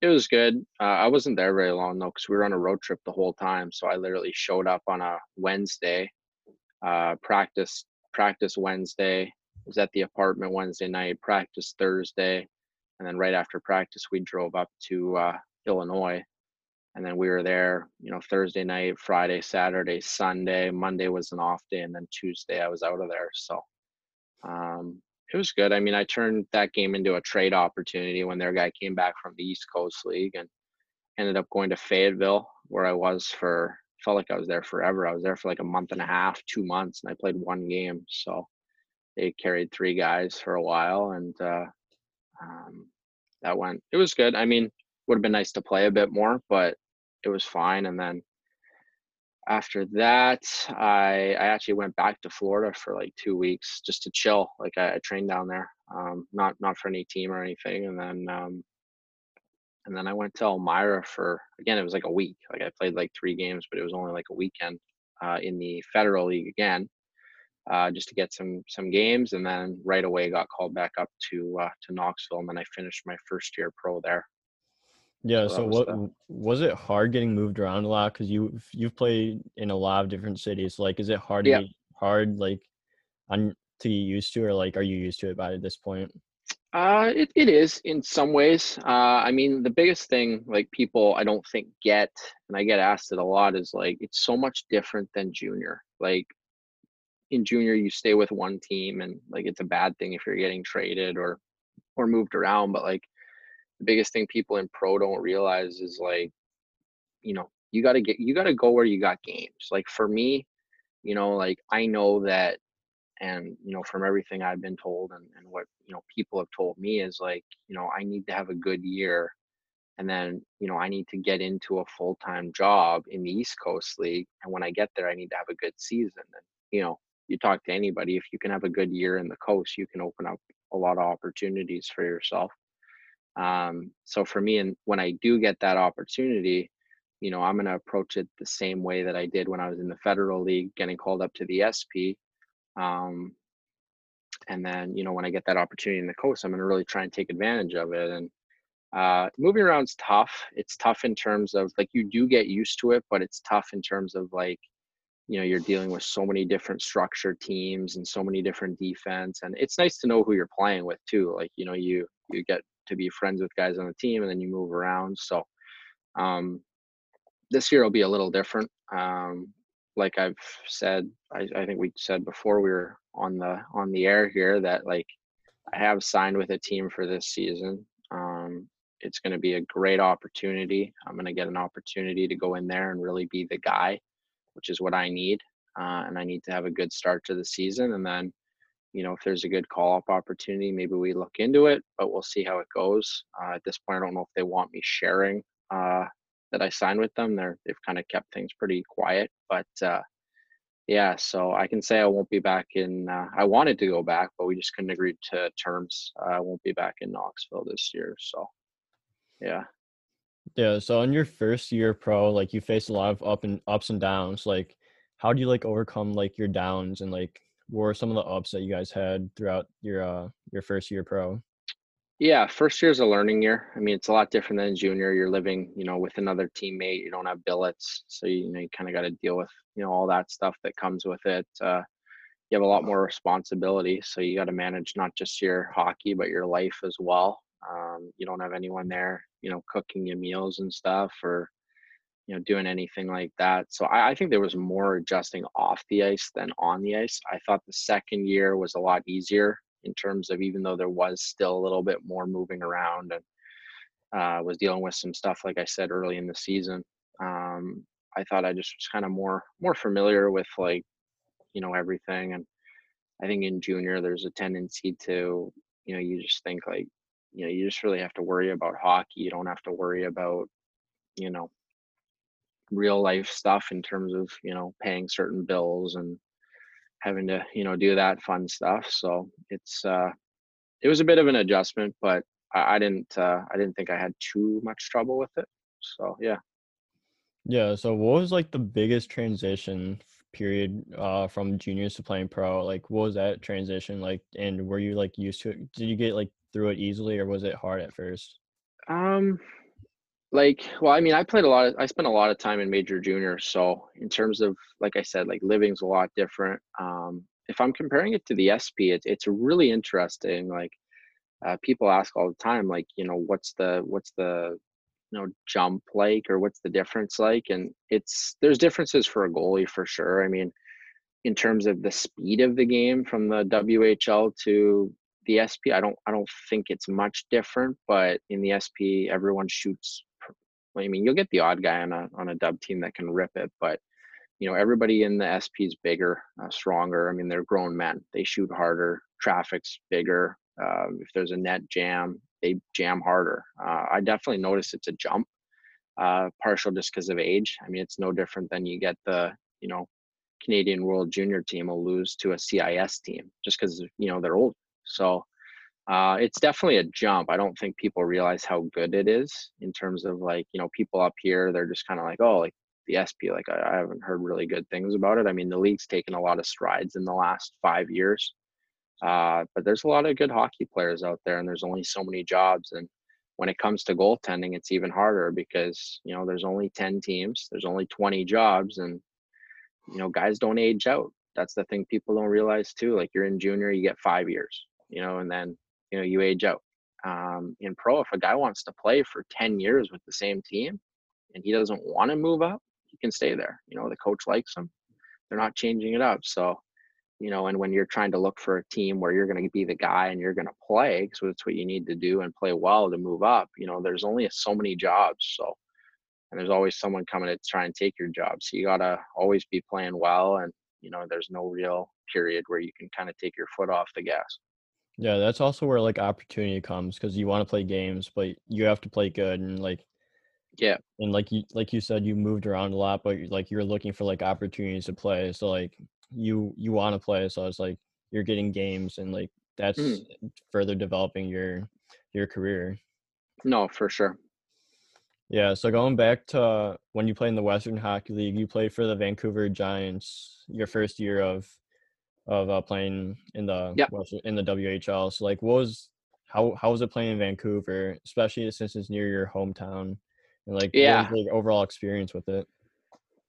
it was good. Uh, I wasn't there very long though because we were on a road trip the whole time. So I literally showed up on a Wednesday, uh, practice practice Wednesday. Was at the apartment Wednesday night. Practice Thursday and then right after practice we drove up to uh, illinois and then we were there you know thursday night friday saturday sunday monday was an off day and then tuesday i was out of there so um, it was good. I mean i turned that game into a trade opportunity when their guy came back from the east coast league and ended up going to fayetteville where i was for felt like i was there forever. I was there for like a month and a half two months and i played one game so they carried three guys for a while and uh, um, that went it was good. I mean would have been nice to play a bit more but it was fine and then after that i i actually went back to florida for like two weeks just to chill like i, I trained down there um, not not for any team or anything and then um, and then i went to elmira for again it was like a week like i played like three games but it was only like a weekend uh, in the federal league again uh, just to get some some games, and then right away got called back up to uh, to Knoxville, and then I finished my first year pro there. Yeah. So, what was it hard getting moved around a lot? Because you you've played in a lot of different cities. Like, is it hard yeah. hard like on to get used to, or like are you used to it by this point? Uh, it, it is in some ways. Uh, I mean, the biggest thing like people I don't think get, and I get asked it a lot, is like it's so much different than junior. Like in junior you stay with one team and like it's a bad thing if you're getting traded or or moved around but like the biggest thing people in pro don't realize is like you know you got to get you got to go where you got games. Like for me you know like i know that and you know from everything i've been told and, and what you know people have told me is like you know i need to have a good year and then you know i need to get into a full-time job in the east coast league and when i get there i need to have a good season. And you know you talk to anybody if you can have a good year in the coast you can open up a lot of opportunities for yourself um, so for me and when i do get that opportunity you know i'm going to approach it the same way that i did when i was in the federal league getting called up to the sp um, and then you know when i get that opportunity in the coast i'm going to really try and take advantage of it and uh, moving around's tough. It's tough in terms of like you do get used to it but it's tough in terms of like you know you're dealing with so many different structured teams and so many different defense and it's nice to know who you're playing with too like you know you you get to be friends with guys on the team and then you move around so um this year will be a little different um like i've said I, I think we said before we were on the on the air here that like i have signed with a team for this season um it's going to be a great opportunity i'm going to get an opportunity to go in there and really be the guy which is what I need. Uh, and I need to have a good start to the season. And then, you know, if there's a good call up opportunity, maybe we look into it, but we'll see how it goes. Uh, at this point, I don't know if they want me sharing uh, that I signed with them. They're, they've kind of kept things pretty quiet, but uh, yeah, so I can say I won't be back in. Uh, I wanted to go back, but we just couldn't agree to terms. Uh, I won't be back in Knoxville this year. So, yeah. Yeah, so in your first year pro, like you faced a lot of up and ups and downs. Like, how do you like overcome like your downs and like were some of the ups that you guys had throughout your uh your first year pro? Yeah, first year is a learning year. I mean, it's a lot different than junior. You're living, you know, with another teammate. You don't have billets, so you, you know you kind of got to deal with, you know, all that stuff that comes with it. Uh, you have a lot more responsibility, so you got to manage not just your hockey but your life as well. Um, you don't have anyone there, you know, cooking your meals and stuff or, you know, doing anything like that. So I, I think there was more adjusting off the ice than on the ice. I thought the second year was a lot easier in terms of even though there was still a little bit more moving around and uh, was dealing with some stuff, like I said, early in the season. Um, I thought I just was kind of more more familiar with like, you know, everything. And I think in junior, there's a tendency to, you know, you just think like, you know you just really have to worry about hockey you don't have to worry about you know real life stuff in terms of you know paying certain bills and having to you know do that fun stuff so it's uh it was a bit of an adjustment but i, I didn't uh i didn't think i had too much trouble with it so yeah Yeah, so what was like the biggest transition period uh from juniors to playing pro? Like what was that transition like and were you like used to it? Did you get like through it easily or was it hard at first? um like well i mean i played a lot of, i spent a lot of time in major junior so in terms of like i said like living's a lot different um if i'm comparing it to the sp it's, it's really interesting like uh, people ask all the time like you know what's the what's the you know jump like or what's the difference like and it's there's differences for a goalie for sure i mean in terms of the speed of the game from the whl to the SP, I don't I don't think it's much different, but in the SP, everyone shoots. I mean, you'll get the odd guy on a on a dub team that can rip it, but you know everybody in the SP is bigger, uh, stronger. I mean, they're grown men. They shoot harder. Traffic's bigger. Uh, if there's a net jam, they jam harder. Uh, I definitely notice it's a jump. Uh, partial just because of age. I mean, it's no different than you get the you know Canadian World Junior team will lose to a CIS team just because you know they're old. So uh, it's definitely a jump. I don't think people realize how good it is in terms of like, you know, people up here, they're just kind of like, oh, like the SP, like I, I, haven't heard really good things about it. I mean, the league's taken a lot of strides in the last five years. Uh, but there's a lot of good hockey players out there and there's only so many jobs. And when it comes to goaltending, it's even harder because, you know, there's only 10 teams, there's only 20 jobs and, you know, guys don't age out. That's the thing people don't realize too. Like you're in junior, you get five years you know, and then you know you age out. Um, in pro, if a guy wants to play for ten years with the same team and he doesn't want to move up, he can stay there. You know, the coach likes him. They're not changing it up. So you know, and when you're trying to look for a team where you're going to be the guy and you're going to play, because that's what you need to do and play well to move up. You know, there's only so many jobs, so and there's always someone coming to try and take your job. So you gotta always be playing well, and you know, there's no real period where you can kind of take your foot off the gas. Yeah, that's also where like opportunity comes because you want to play games, but you have to play good and like yeah, and like you like you said, you moved around a lot, but like you're looking for like opportunities to play. So like you you want to play, so it's like you're getting games and like that's mm. further developing your your career. No, for sure. Yeah, so going back to when you played in the Western Hockey League, you played for the Vancouver Giants your first year of of uh, playing in the yep. in the WHL. So like, what was how how was it playing in Vancouver, especially since it's near your hometown, and like yeah, what was the overall experience with it?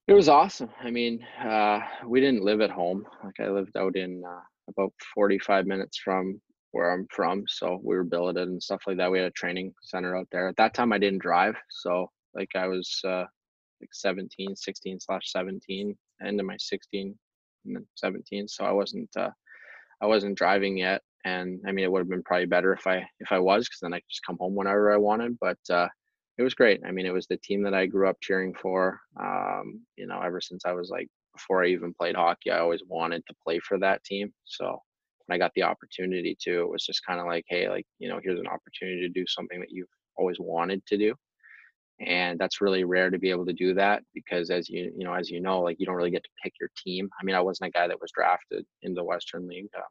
It was awesome. I mean, uh, we didn't live at home. Like I lived out in uh, about 45 minutes from where I'm from, so we were billeted and stuff like that. We had a training center out there. At that time, I didn't drive, so like I was uh, like 17, 16 slash 17, end of my 16 and then 17 so i wasn't uh, i wasn't driving yet and i mean it would have been probably better if i if i was because then i could just come home whenever i wanted but uh, it was great. I mean it was the team that i grew up cheering for um, you know ever since i was like before i even played hockey i always wanted to play for that team so when i got the opportunity to it was just kind of like hey like you know here's an opportunity to do something that you've always wanted to do and that's really rare to be able to do that because as you you know as you know like you don't really get to pick your team. I mean i wasn't a guy that was drafted in the western league um,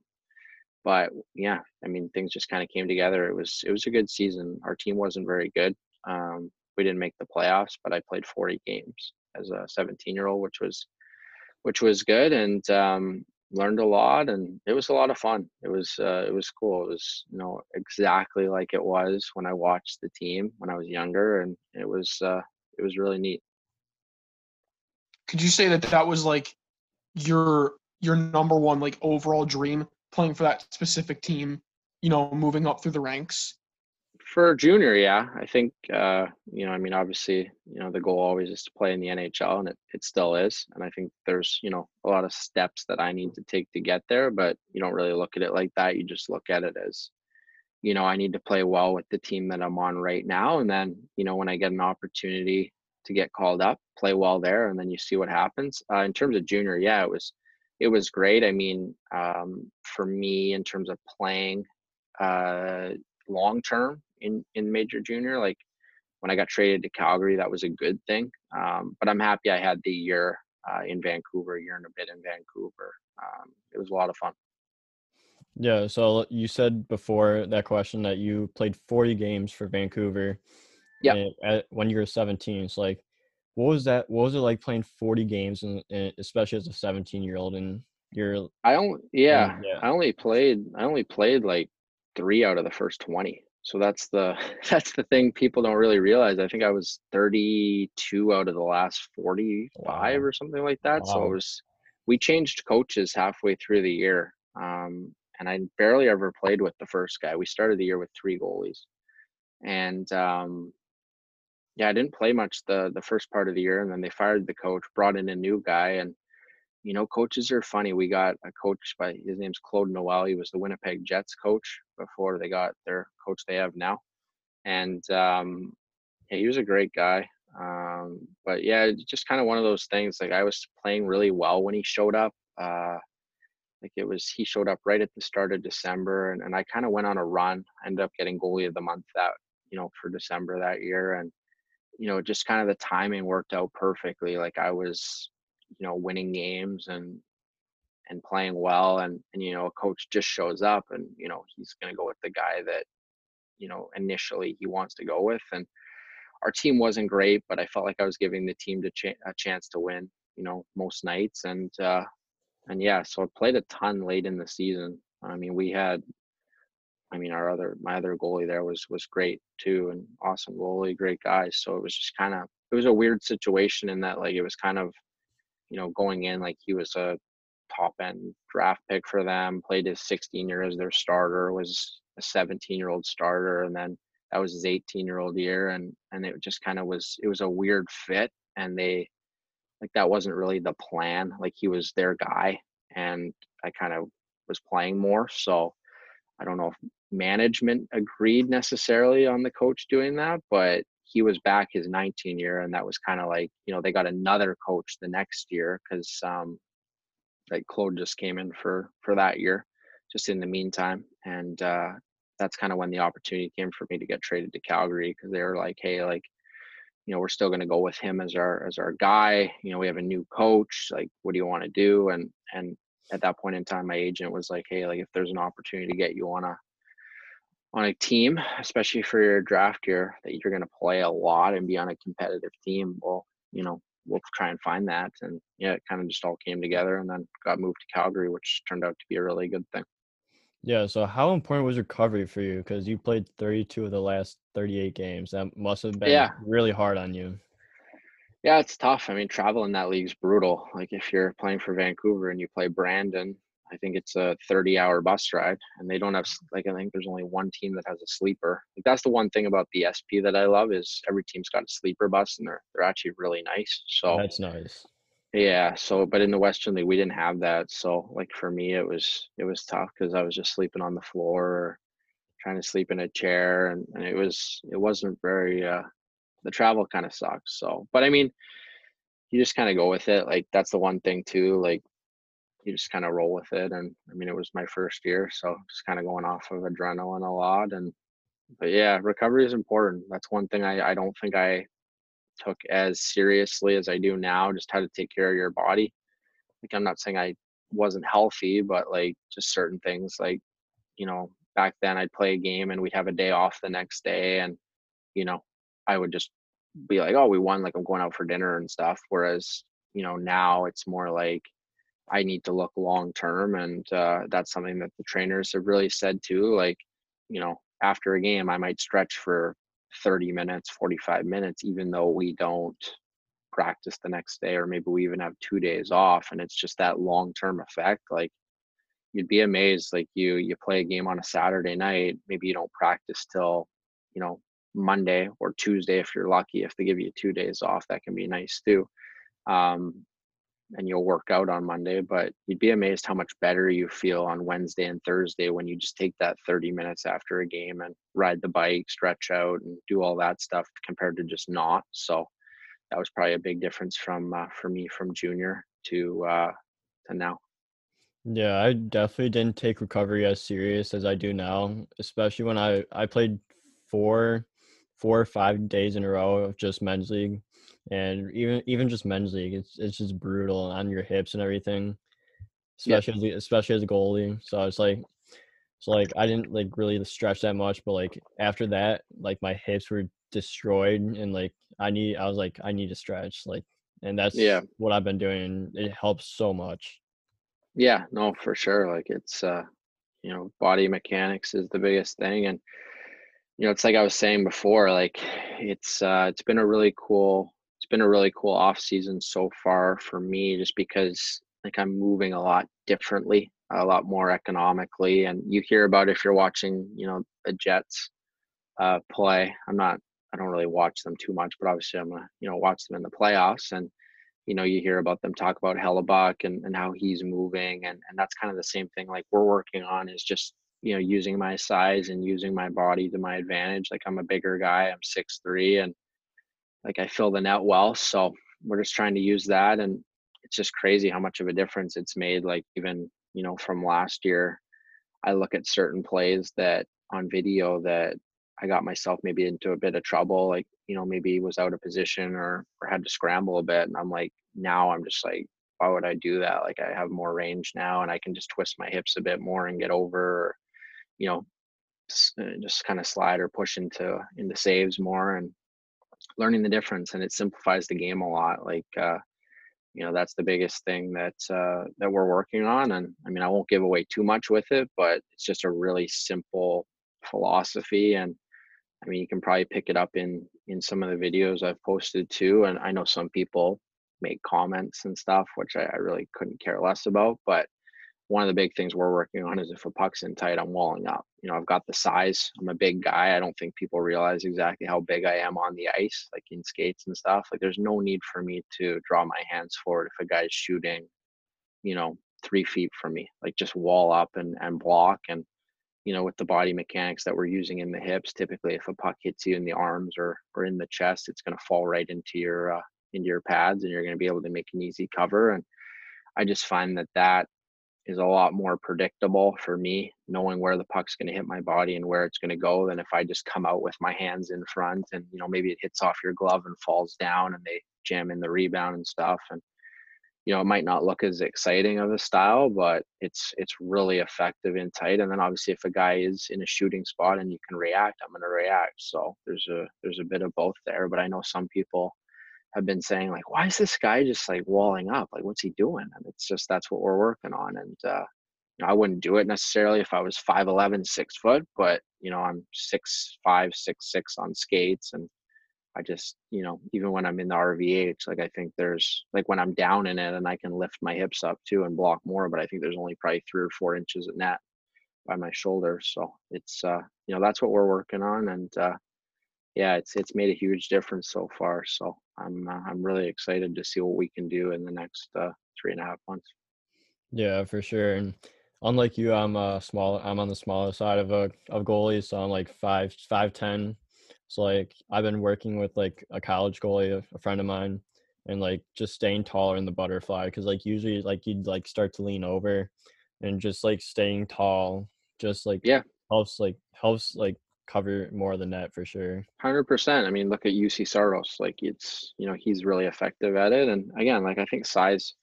but yeah i mean things just kind of came together. It was it was a good season. Our team wasn't very good um, we didn't make the playoffs but i played 40 games as a 17 year old which was which was good and um, learned a lot and it was a lot of fun. It was uh, it was cool. It was you know exactly like it was when i watched the team when i was younger and it was uh, it was really neat. Could you say that that was like your your number one like overall dream playing for that specific team you know moving up through the ranks for junior, yeah, I think uh, you know. I mean, obviously, you know, the goal always is to play in the NHL, and it, it still is. And I think there's you know a lot of steps that I need to take to get there, but you don't really look at it like that. You just look at it as, you know, I need to play well with the team that I'm on right now, and then you know when I get an opportunity to get called up, play well there, and then you see what happens. Uh, in terms of junior, yeah, it was it was great. I mean, um, for me, in terms of playing uh, long term, in in major junior. Like when I got traded to Calgary, that was a good thing. Um, but I'm happy I had the year uh, in Vancouver, year and a bit in Vancouver. Um, it was a lot of fun. Yeah. So you said before that question that you played 40 games for Vancouver. Yeah. When you were 17, so like, what was that? What was it like playing 40 games, and, and especially as a 17 year old? And you're. I only yeah, yeah. I only played. I only played like three out of the first 20 so that's the that's the thing people don't really realize i think i was 32 out of the last 45 wow. or something like that wow. so it was we changed coaches halfway through the year um, and i barely ever played with the first guy we started the year with three goalies and um, yeah i didn't play much the the first part of the year and then they fired the coach brought in a new guy and you know, coaches are funny. We got a coach by his name's Claude Noel. He was the Winnipeg Jets coach before they got their coach they have now, and um, yeah, he was a great guy. Um, but yeah, just kind of one of those things. Like I was playing really well when he showed up. Uh, like it was he showed up right at the start of December, and, and I kind of went on a run. I ended up getting goalie of the month that you know for December that year, and you know just kind of the timing worked out perfectly. Like I was you know winning games and and playing well and and you know a coach just shows up and you know he's going to go with the guy that you know initially he wants to go with and our team wasn't great but i felt like i was giving the team to a chance to win you know most nights and uh and yeah so i played a ton late in the season. I mean we had i mean our other my other goalie there was was great too and awesome goalie great guys so it was just kind of it was a weird situation in that like it was kind of you know, going in like he was a top end draft pick for them, played his 16 year as their starter, was a 17 year old starter, and then that was his 18 year old year, and and it just kind of was it was a weird fit, and they like that wasn't really the plan. Like he was their guy, and I kind of was playing more. So I don't know if management agreed necessarily on the coach doing that, but he was back his 19 year, and that was kind of like you know they got another coach the next year because um, like Claude just came in for for that year, just in the meantime, and uh, that's kind of when the opportunity came for me to get traded to Calgary because they were like, hey, like you know we're still going to go with him as our as our guy. You know we have a new coach. Like what do you want to do? And and at that point in time, my agent was like, hey, like if there's an opportunity to get you on a on a team, especially for your draft year, that you're going to play a lot and be on a competitive team, well, you know, we'll try and find that. And yeah, it kind of just all came together and then got moved to Calgary, which turned out to be a really good thing. Yeah. So, how important was recovery for you? Because you played 32 of the last 38 games. That must have been yeah. really hard on you. Yeah, it's tough. I mean, travel in that league's brutal. Like if you're playing for Vancouver and you play Brandon, I think it's a 30 hour bus ride and they don't have like I think there's only one team that has a sleeper. Like that's the one thing about the SP that I love is every team's got a sleeper bus and they're they're actually really nice. So That's nice. Yeah, so but in the Western League we didn't have that. So like for me it was it was tough cuz I was just sleeping on the floor or trying to sleep in a chair and, and it was it wasn't very uh the travel kind of sucks. So, but I mean, you just kind of go with it. Like that's the one thing too. Like you just kind of roll with it. And I mean, it was my first year, so just kind of going off of adrenaline a lot. And but yeah, recovery is important. That's one thing I I don't think I took as seriously as I do now. Just how to take care of your body. Like I'm not saying I wasn't healthy, but like just certain things like you know back then I'd play a game and we'd have a day off the next day and you know I would just be like, oh, we won, like I'm going out for dinner and stuff. Whereas, you know, now it's more like I need to look long term. And uh, that's something that the trainers have really said too. Like, you know, after a game, I might stretch for 30 minutes, 45 minutes, even though we don't practice the next day, or maybe we even have two days off. And it's just that long term effect. Like, you'd be amazed like you you play a game on a saturday night maybe you don't practice till you know Monday or Tuesday if you're lucky. If they give you two days off, that can be nice too. Um, and you'll work out on Monday, but you'd be amazed how much better you feel on Wednesday and Thursday when you just take that 30 minutes after a game and ride the bike, stretch out, and do all that stuff compared to just not. So that was probably a big difference from uh, for me from junior to uh, to now. Yeah, I definitely didn't take recovery as serious as I do now, especially when I I played four four or five days in a row of just men's league, and even even just men's league, it's it's just brutal on your hips and everything, especially as especially as a goalie. So it's like so like I didn't like really stretch that much, but like after that, like my hips were destroyed, and like I need I was like I need to stretch, like, and that's yeah what I've been doing. It helps so much. Yeah, no, for sure. Like it's uh, you know, body mechanics is the biggest thing, and you know, it's like I was saying before, like it's uh it's been a really cool been a really cool off season so far for me just because like I'm moving a lot differently, a lot more economically. And you hear about if you're watching, you know, the Jets uh play. I'm not I don't really watch them too much, but obviously I'm gonna, you know, watch them in the playoffs and you know, you hear about them talk about Hellebuyck and, and how he's moving and, and that's kind of the same thing like we're working on is just you know using my size and using my body to my advantage like i'm a bigger guy i'm six three and like i fill the net well so we're just trying to use that and it's just crazy how much of a difference it's made like even you know from last year. I look at certain plays that on video that i got myself maybe into a bit of trouble like you know maybe was out of position or or had to scramble a bit and i'm like now i'm just like why would i do that? Like i have more range now and i can just twist my hips a bit more and get over you know uh, just kind of slide or push into into saves more and learning the difference and it simplifies the game a lot like uh you know that's the biggest thing that uh that we're working on and i mean i won't give away too much with it but it's just a really simple philosophy and i mean you can probably pick it up in in some of the videos i've posted too and i know some people make comments and stuff which i, I really couldn't care less about but one of the big things we're working on is if a puck's in tight, I'm walling up. You know, I've got the size. I'm a big guy. I don't think people realize exactly how big I am on the ice, like in skates and stuff. Like there's no need for me to draw my hands forward if a guy's shooting, you know, three feet from me, like just wall up and and block. And you know, with the body mechanics that we're using in the hips, typically if a puck hits you in the arms or or in the chest, it's going to fall right into your uh, into your pads, and you're going to be able to make an easy cover. And I just find that that is a lot more predictable for me, knowing where the puck's going to hit my body and where it's going to go than if I just come out with my hands in front and you know maybe it hits off your glove and falls down and they jam in the rebound and stuff and you know it might not look as exciting of a style but it's it's really effective in tight and then obviously if a guy is in a shooting spot and you can react i'm going to react. So there's a there's a bit of both there but i know some people have been saying like why is this guy just like walling up like what's he doing and it's just that's what we're working on and uh you know, I wouldn't do it necessarily if I was 5'11, six foot, but you know, I'm six five, six six on skates and I just, you know, even when I'm in the RVH, like I think there's like when I'm down in it and I can lift my hips up too and block more, but I think there's only probably three or four inches at net by my shoulder. So it's uh, you know, that's what we're working on and uh yeah, it's it's made a huge difference so far. So I'm uh, I'm really excited to see what we can do in the next uh, three and a half months. Yeah, for sure. And unlike you, I'm uh small. I'm on the smaller side of a of goalies, so I'm like five five ten. So like I've been working with like a college goalie, a friend of mine, and like just staying taller in the butterfly because like usually like you'd like start to lean over, and just like staying tall, just like yeah helps like helps like cover more of the net for sure. Hundred percent. I mean, look at Juuse Saros. Like it's you know he's really effective at it, and again, like I think size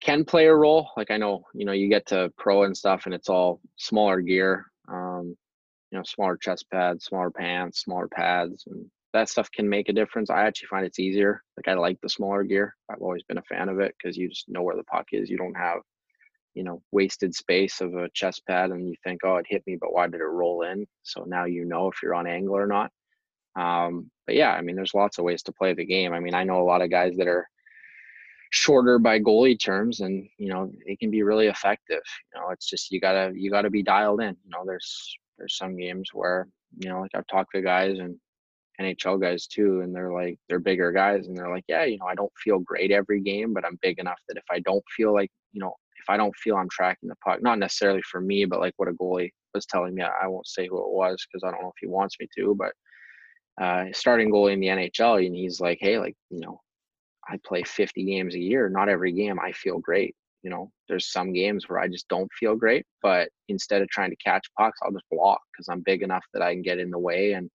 can play a role. Like I know you know you get to pro and stuff, and it's all smaller gear. Um, you know, smaller chest pads, smaller pants, smaller pads, and that stuff can make a difference. I actually find it's easier. Like I like the smaller gear. I've always been a fan of it because you just know where the puck is. You don't have you know wasted space of a chest pad and you think oh it hit me but why did it roll in? So now you know if you're on angle or not. Um, but yeah i mean there's lots of ways to play the game. I mean i know a lot of guys that are shorter by goalie terms and you know it can be really effective. You know it's just you gotta you gotta be dialed in. You know there's there's some games where you know like i've talked to guys and nhl guys too and they're like they're bigger guys and they're like yeah you know i don't feel great every game but i'm big enough that if i don't feel like you know if I don't feel I'm tracking the puck, not necessarily for me, but like what a goalie was telling me, I won't say who it was because I don't know if he wants me to, but uh, starting goalie in the NHL, and he's like, hey, like, you know, I play 50 games a year. Not every game I feel great. You know, there's some games where I just don't feel great, but instead of trying to catch pucks, I'll just block because I'm big enough that I can get in the way and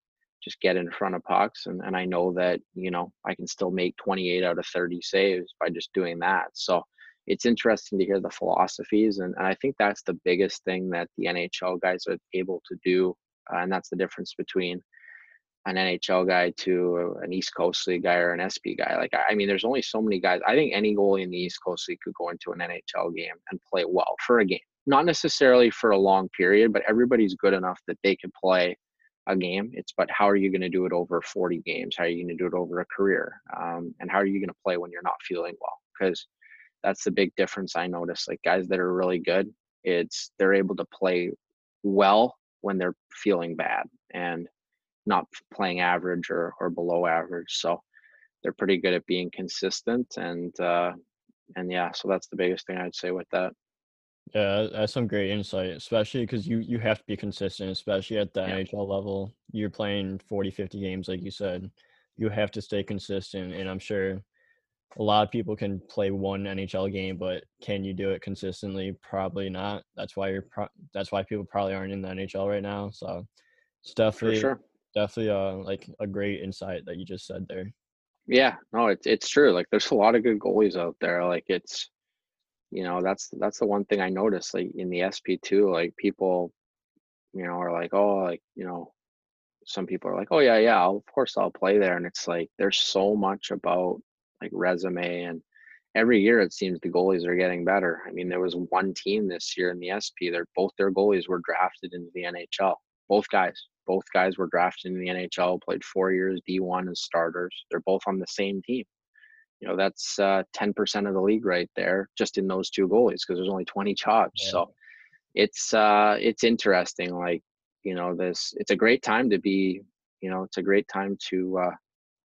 just get in front of pucks. And, and I know that, you know, I can still make 28 out of 30 saves by just doing that. So, it's interesting to hear the philosophies and, and i think that's the biggest thing that the nhl guys are able to do uh, and that's the difference between an nhl guy to an east coast league guy or an sp guy like i mean there's only so many guys i think any goalie in the east coast league could go into an nhl game and play well for a game not necessarily for a long period but everybody's good enough that they can play a game it's but how are you going to do it over 40 games? How are you going to do it over a career? Um, and how are you going to play when you're not feeling well? Because that's the big difference I notice. Like guys that are really good, it's they're able to play well when they're feeling bad and not playing average or, or below average. So they're pretty good at being consistent and uh and yeah, so that's the biggest thing I'd say with that. Yeah, that's some great insight, especially because you you have to be consistent, especially at the yeah. NHL level. You're playing 40, 50 games, like you said. You have to stay consistent, and I'm sure a lot of people can play one NHL game, but can you do it consistently? Probably not. That's why you're. Pro- that's why people probably aren't in the NHL right now. So it's definitely sure. definitely uh like a great insight that you just said there. Yeah, no, it's it's true. Like there's a lot of good goalies out there. Like it's, you know, that's that's the one thing I noticed. Like in the SP two, like people, you know, are like, oh, like you know, some people are like, oh yeah, yeah, I'll, of course I'll play there, and it's like there's so much about like resume and every year it seems the goalies are getting better. I mean, there was one team this year in the SP. They're both their goalies were drafted into the NHL. Both guys, both guys were drafted in the NHL. Played four years D1 as starters. They're both on the same team. You know, that's uh, 10% of the league right there, just in those two goalies, because there's only 20 jobs. Yeah. So it's uh, it's interesting. Like you know, this it's a great time to be. You know, it's a great time to uh,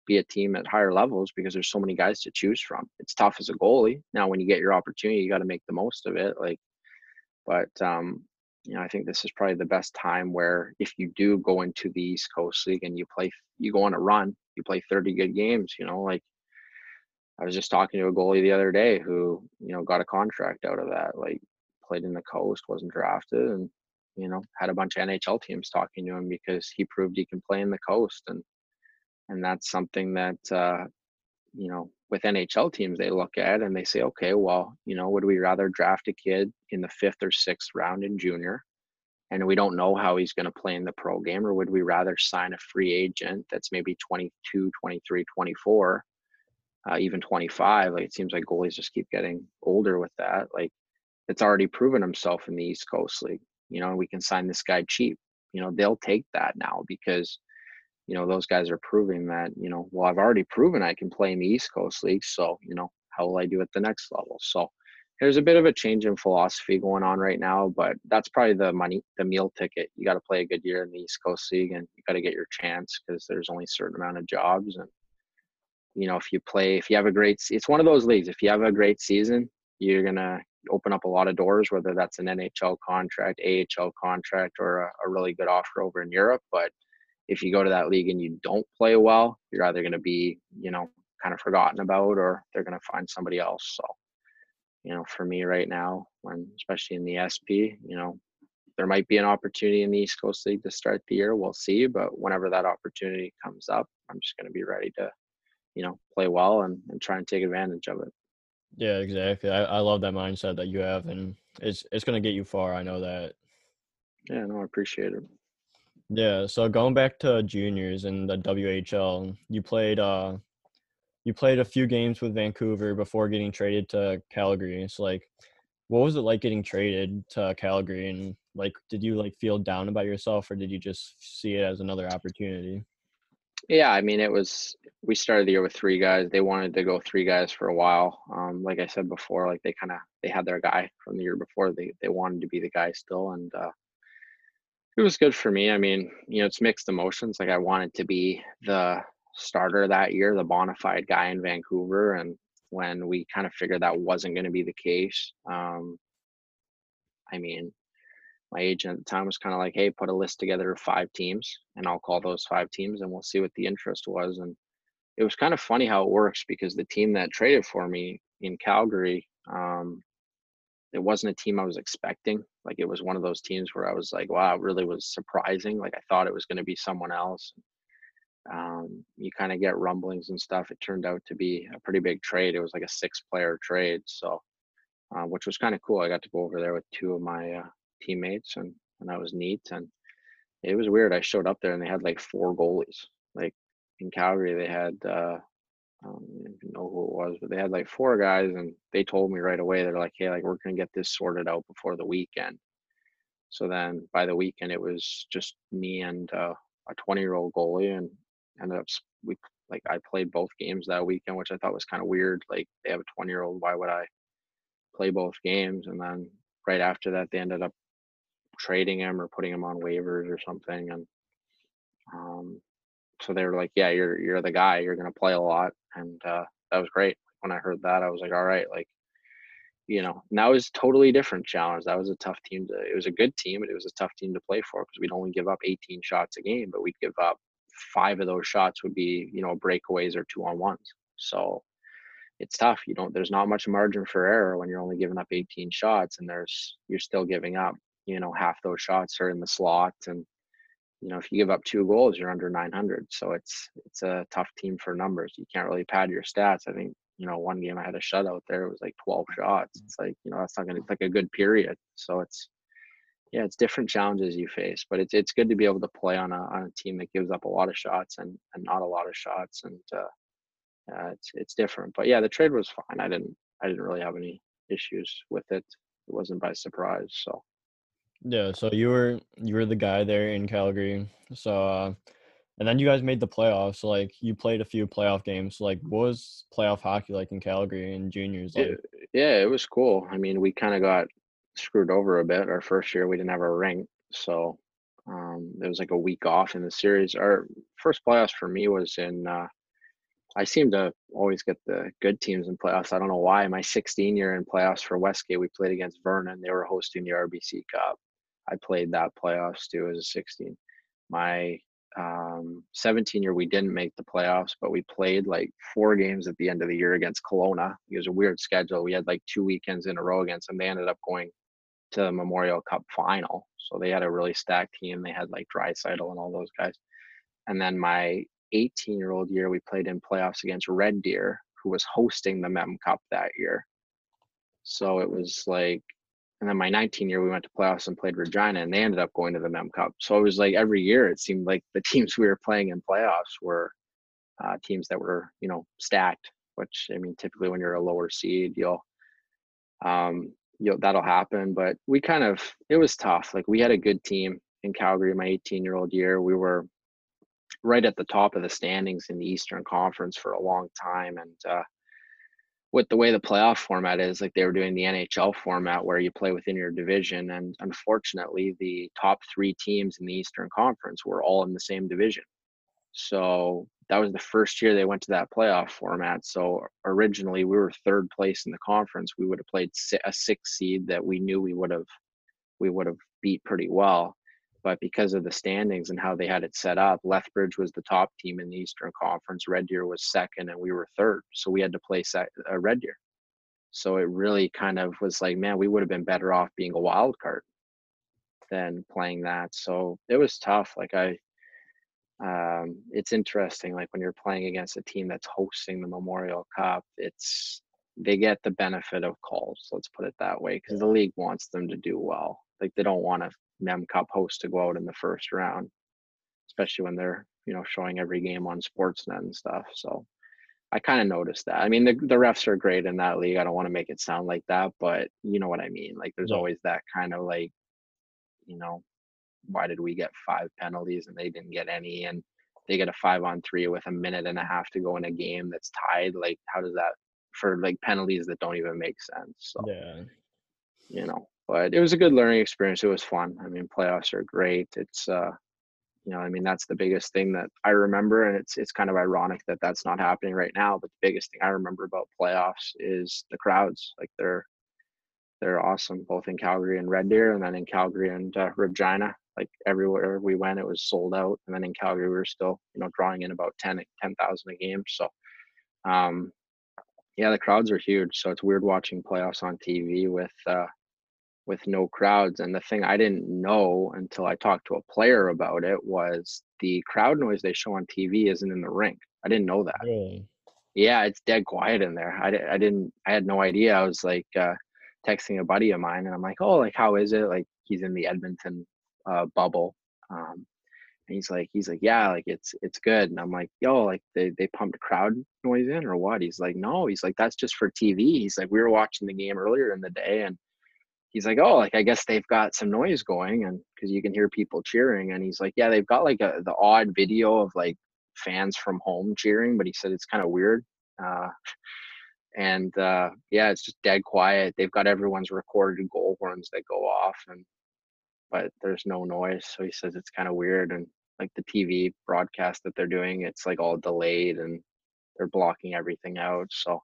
be a team at higher levels because there's so many guys to choose from. It's tough as a goalie. Now, when you get your opportunity, you got to make the most of it. Like, but um, you know, I think this is probably the best time where if you do go into the East Coast League and you play, you go on a run, you play 30 good games. You know, like I was just talking to a goalie the other day who you know got a contract out of that. Like, played in the Coast, wasn't drafted, and you know had a bunch of NHL teams talking to him because he proved he can play in the Coast and and that's something that uh, you know with NHL teams they look at and they say, okay, well, you know, would we rather draft a kid in the fifth or sixth round in junior, and we don't know how he's going to play in the pro game, or would we rather sign a free agent that's maybe 22, 23, 24, uh, even 25? Like it seems like goalies just keep getting older with that. Like it's already proven himself in the East Coast League. You know, we can sign this guy cheap. You know, they'll take that now because you know those guys are proving that you know well i've already proven i can play in the east coast league so you know how will i do at the next level? So there's a bit of a change in philosophy going on right now but that's probably the money the meal ticket. You got to play a good year in the east coast league and you got to get your chance because there's only a certain amount of jobs and you know if you play if you have a great it's one of those leagues. If you have a great season you're gonna open up a lot of doors whether that's an nhl contract ahl contract or a, a really good offer over in europe but if you go to that league and you don't play well, you're either going to be, you know, kind of forgotten about or they're going to find somebody else. So, you know, for me right now, when especially in the SP, you know, there might be an opportunity in the East Coast League to start the year. We'll see. But whenever that opportunity comes up, I'm just going to be ready to, you know, play well and, and try and take advantage of it. Yeah, exactly. I, I love that mindset that you have, and it's it's going to get you far. I know that. Yeah, no, I appreciate it. Yeah, so going back to juniors and the WHL, you played uh you played a few games with Vancouver before getting traded to Calgary. It's like what was it like getting traded to Calgary and like did you like feel down about yourself or did you just see it as another opportunity? Yeah, I mean it was we started the year with three guys. They wanted to go three guys for a while. Um, like I said before, like they kind of they had their guy from the year before. They they wanted to be the guy still and uh it was good for me. I mean, you know, it's mixed emotions. Like I wanted to be the starter that year, the bona fide guy in Vancouver. And when we kind of figured that wasn't going to be the case, um, I mean, my agent at the time was kind of like, hey, put a list together of five teams and I'll call those five teams and we'll see what the interest was. And it was kind of funny how it works because the team that traded for me in Calgary, um, it wasn't a team I was expecting. Like it was one of those teams where I was like, wow, it really was surprising. Like I thought it was going to be someone else. Um, you kind of get rumblings and stuff. It turned out to be a pretty big trade. It was like a six player trade. So, uh, which was kind of cool. I got to go over there with two of my uh, teammates and, and that was neat. And it was weird. I showed up there and they had like four goalies. Like in Calgary, they had uh, I don't know who it was, but they had like four guys, and they told me right away they're like, "Hey, like we're gonna get this sorted out before the weekend." So then by the weekend, it was just me and uh, a 20 year old goalie, and ended up we like I played both games that weekend, which I thought was kind of weird. Like they have a 20 year old, why would I play both games? And then right after that, they ended up trading him or putting him on waivers or something, and um, so they were like, "Yeah, you're you're the guy. You're gonna play a lot," and uh, that was great. When I heard that, I was like, "All right, like." You know, that was totally different challenge. That was a tough team to. It was a good team, but it was a tough team to play for because we'd only give up 18 shots a game, but we'd give up five of those shots would be you know breakaways or two on ones. So it's tough. You don't. There's not much margin for error when you're only giving up 18 shots, and there's you're still giving up. You know, half those shots are in the slot, and you know if you give up two goals you're under 900 so it's it's a tough team for numbers. You can't really pad your stats. I think you know one game i had a shutout there it was like 12 shots. It's like you know that's not going to like a good period. So it's yeah it's different challenges you face but it's it's good to be able to play on a on a team that gives up a lot of shots and and not a lot of shots and uh, uh it's it's different. But yeah the trade was fine. I didn't i didn't really have any issues with it. It wasn't by surprise so yeah, so you were you were the guy there in Calgary. So uh and then you guys made the playoffs. So, like you played a few playoff games. like what was playoff hockey like in Calgary in juniors like? yeah, it was cool. I mean, we kind of got screwed over a bit. Our first year we didn't have a ring. So um there was like a week off in the series. Our first playoffs for me was in uh I seem to always get the good teams in playoffs. I don't know why. My 16 year in playoffs for West K, we played against Vernon. They were hosting the RBC Cup. I played that playoffs too as a 16. My um, 17 year, we didn't make the playoffs, but we played like four games at the end of the year against Kelowna. It was a weird schedule. We had like two weekends in a row against them. They ended up going to the Memorial Cup final. So they had a really stacked team. They had like Draisaitl and all those guys. And then my 18 year old year, we played in playoffs against Red Deer, who was hosting the Mem Cup that year. So it was like, and then my 19 year, we went to playoffs and played Regina, and they ended up going to the Mem Cup. So it was like every year, it seemed like the teams we were playing in playoffs were uh, teams that were, you know, stacked. Which I mean, typically when you're a lower seed, you'll, um, you'll that'll happen. But we kind of, it was tough. Like we had a good team in Calgary my 18 year old year. We were right at the top of the standings in the Eastern Conference for a long time. And uh, with the way the playoff format is, like they were doing the NHL format where you play within your division. And unfortunately, the top three teams in the Eastern Conference were all in the same division. So that was the first year they went to that playoff format. So originally we were third place in the conference. We would have played a six seed that we knew we would have we would have beat pretty well but because of the standings and how they had it set up, Lethbridge was the top team in the Eastern Conference. Red Deer was second, and we were third. So we had to play sec- uh, Red Deer. So it really kind of was like, man, we would have been better off being a wild card than playing that. So it was tough. Like I, um, it's interesting. Like when you're playing against a team that's hosting the Memorial Cup, it's they get the benefit of calls. Let's put it that way, because the league wants them to do well. Like they don't want a Mem Cup host to go out in the first round, especially when they're you know showing every game on Sportsnet and stuff. So I kind of noticed that. I mean, the the refs are great in that league. I don't want to make it sound like that, but you know what I mean. Like, there's always that kind of like, you know, why did we get five penalties and they didn't get any, and they get a five on three with a minute and a half to go in a game that's tied. Like, how does that for like penalties that don't even make sense? So yeah, you know, but it was a good learning experience. It was fun. I mean, playoffs are great. It's, uh, you know, I mean, that's the biggest thing that I remember, and it's it's kind of ironic that that's not happening right now. But the biggest thing I remember about playoffs is the crowds. Like they're they're awesome, both in Calgary and Red Deer, and then in Calgary and uh, Regina. Like everywhere we went, it was sold out. And then in Calgary, we were still, you know, drawing in about 10 10,000 a game. So, um, yeah, the crowds are huge. So it's weird watching playoffs on TV with uh, with no crowds. And the thing I didn't know until I talked to a player about it was the crowd noise they show on TV isn't in the rink. I didn't know that. Really? Yeah, it's dead quiet in there. I, I didn't, I had no idea. I was like uh, texting a buddy of mine and I'm like, oh, like, how is it? Like, he's in the Edmonton uh, bubble. Um, and he's like, he's like, yeah, like it's it's good. And I'm like, yo, like they they pumped crowd noise in or what? He's like, no. He's like, that's just for TV. He's like, we were watching the game earlier in the day, and he's like, oh, like I guess they've got some noise going, and because you can hear people cheering, and he's like, yeah, they've got like a the odd video of like fans from home cheering, but he said it's kind of weird. Uh, and uh, yeah, it's just dead quiet. They've got everyone's recorded goal horns that go off, and but there's no noise. So he says it's kind of weird, and like the TV broadcast that they're doing, it's like all delayed, and they're blocking everything out. So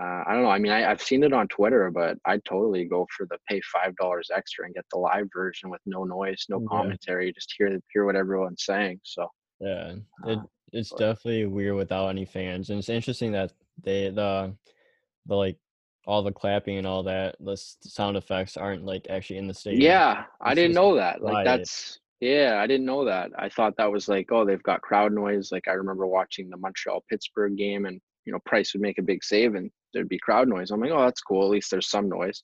uh, I don't know. I mean, I, have seen it on Twitter, but I'd totally go for the pay five dollars extra and get the live version with no noise, no commentary, yeah. just hear hear what everyone's saying. So yeah, it, uh, it's but, definitely weird without any fans, and it's interesting that they the the like all the clapping and all that the sound effects aren't like actually in the stadium. Yeah, it's I didn't know that. Like that's yeah, I didn't know that. I thought that was like oh they've got crowd noise. Like I remember watching the Montreal Pittsburgh game and you know Price would make a big save and there'd be crowd noise. I'm like, oh, that's cool. At least there's some noise,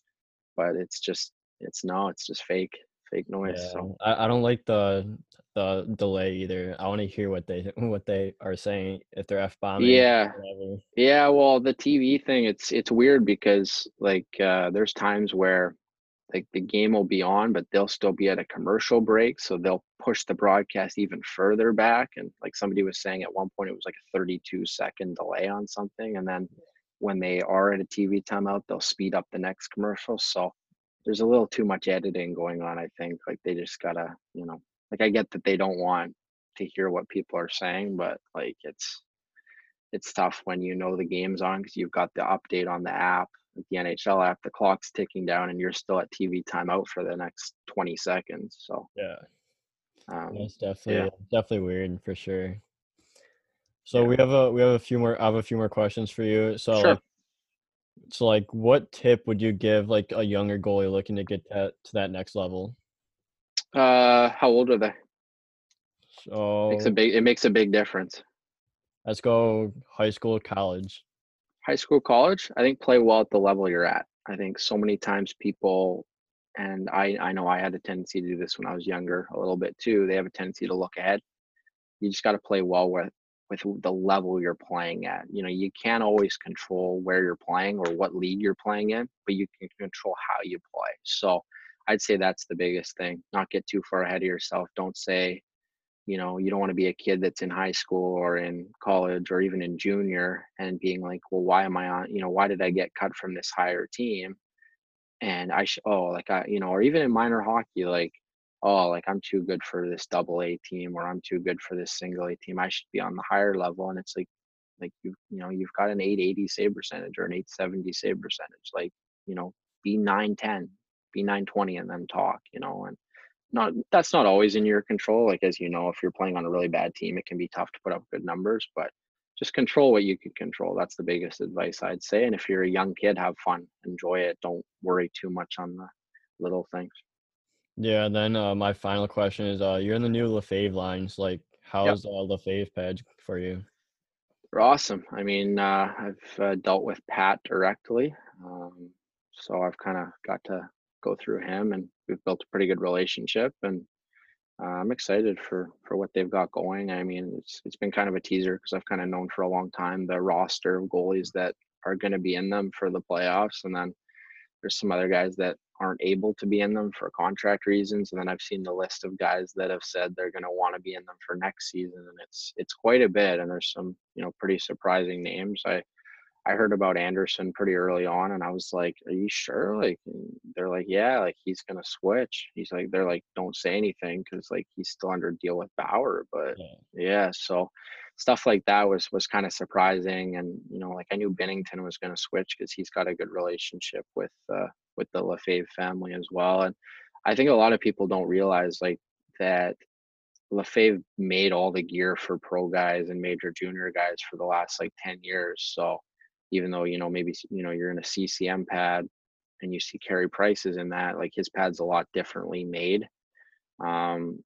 but it's just it's no, it's just fake fake noise. Yeah, so I, I don't like the the delay either. I want to hear what they what they are saying if they're f bombing. Yeah, yeah. Well, the TV thing, it's it's weird because like uh, there's times where like the game will be on, but they'll still be at a commercial break, so they'll push the broadcast even further back. And like somebody was saying at one point, it was like a 32 second delay on something, and then when they are at a TV timeout, they'll speed up the next commercial. So there's a little too much editing going on. I think like they just gotta, you know, like I get that they don't want to hear what people are saying, but like it's it's tough when you know the game's on because you've got the update on the app, the NHL app, the clock's ticking down, and you're still at TV timeout for the next 20 seconds. So Yeah, um, that's definitely yeah. definitely weird for sure. So Yeah. we have a we have a few more. I have a few more questions for you. So Sure. like, so like, what tip would you give like a younger goalie looking to get that to that next level? uh, how old are they? So Makes a big. It makes a big difference. let's go high school, college. high school, college, I think play well at the level you're at. I think so many times people, and I, I know I had a tendency to do this when I was younger a little bit too. They have a tendency to look ahead. You just got to play well with with the level you're playing at. You know, you can't always control where you're playing or what league you're playing in, but you can control how you play. So I'd say that's the biggest thing. Not get too far ahead of yourself. Don't say, you know you don't want to be a kid that's in high school or in college or even in junior and being like well why am i on you know why did i get cut from this higher team and i should oh like i you know or even in minor hockey like oh like i'm too good for this double a team or i'm too good for this single a team i should be on the higher level and it's like like you you know you've got an 880 save percentage or an 870 save percentage like you know be 910 be 920 and then talk you know and not that's not always in your control. Like as you know, if you're playing on a really bad team, it can be tough to put up good numbers, but just control what you can control. That's the biggest advice I'd say. And if you're a young kid, have fun, enjoy it. Don't worry too much on the little things. Yeah, and then uh, my final question is: uh, You're in the new Lefevre lines. Like, how's uh, Lefevre pad for you? They're awesome. I mean, uh, I've uh, dealt with Pat directly, um, so I've kind of got to go through him, and we've built a pretty good relationship. And uh, I'm excited for for what they've got going. I mean, it's it's been kind of a teaser because I've kind of known for a long time the roster of goalies that are going to be in them for the playoffs, and then there's some other guys that aren't able to be in them for contract reasons and then i've seen the list of guys that have said they're going to want to be in them for next season and it's it's quite a bit and there's some you know pretty surprising names. I i heard about anderson pretty early on and i was like are you sure? Like they're like yeah like he's going to switch. He's like they're like don't say anything because like he's still under deal with bauer but Yeah. yeah so stuff like that was was kind of surprising and you know like i knew binnington was going to switch because he's got a good relationship with uh with the lefevre family as well and i think a lot of people don't realize like that lefevre made all the gear for pro guys and major junior guys for the last like 10 years so even though you know maybe you know you're in a ccm pad and you see Carey prices in that like his pad's a lot differently made um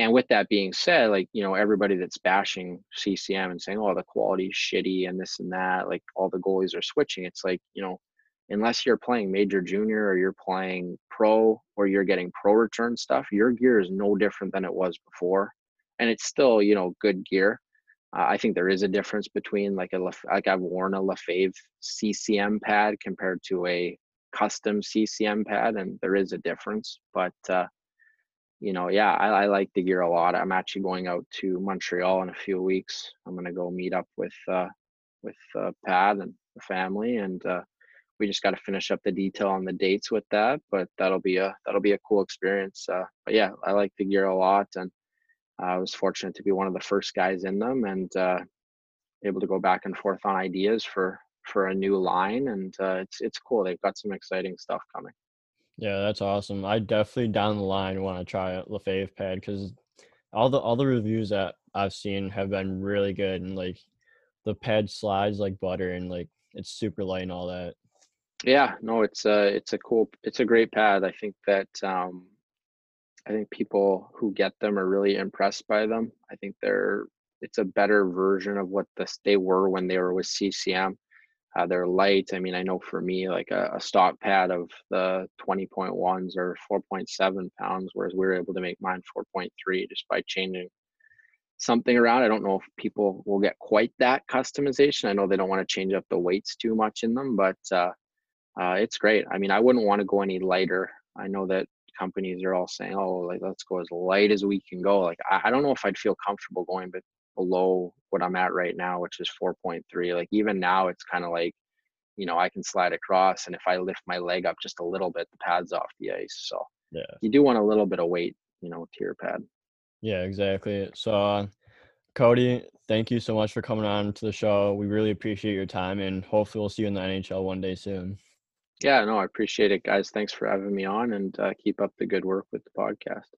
and with that being said, like, you know, everybody that's bashing CCM and saying, oh, the quality's shitty and this and that, like all the goalies are switching. It's like, you know, unless you're playing major junior or you're playing pro or you're getting pro return stuff, your gear is no different than it was before. And it's still, you know, good gear. Uh, I think there is a difference between like a like I've worn a Lefevre CCM pad compared to a custom CCM pad, and there is a difference. But uh, you know, yeah, I, I like the gear a lot. I'm actually going out to Montreal in a few weeks. I'm gonna go meet up with uh, with uh, Pat and the family, and uh, we just got to finish up the detail on the dates with that. But that'll be a that'll be a cool experience. Uh, but yeah, I like the gear a lot, and I was fortunate to be one of the first guys in them, and uh, able to go back and forth on ideas for for a new line, and uh, it's it's cool. They've got some exciting stuff coming. Yeah, that's awesome. I definitely down the line want to try a Lefevre pad because all the all the reviews that I've seen have been really good and like the pad slides like butter and like it's super light and all that. Yeah, no, it's a it's a cool it's a great pad. I think that um, I think people who get them are really impressed by them. I think they're it's a better version of what this they were when they were with CCM. Uh, they're light. I mean, I know for me, like a, a stock pad of the 20.1s or 4.7 pounds, whereas we were able to make mine 4.3 just by changing something around. I don't know if people will get quite that customization. I know they don't want to change up the weights too much in them, but uh, uh, it's great. I mean, I wouldn't want to go any lighter. I know that companies are all saying, "Oh, like let's go as light as we can go." Like I, I don't know if I'd feel comfortable going but below what I'm at right now, which is 4.3. Like even now, it's kind of like, you know, I can slide across, and if I lift my leg up just a little bit, the pad's off the ice. So Yeah. you do want a little bit of weight, you know, to your pad. Yeah, exactly. So uh, Cody, thank you so much for coming on to the show. We really appreciate your time and hopefully we'll see you in the NHL one day soon. Yeah, no, I appreciate it, guys. Thanks for having me on and uh, keep up the good work with the podcast.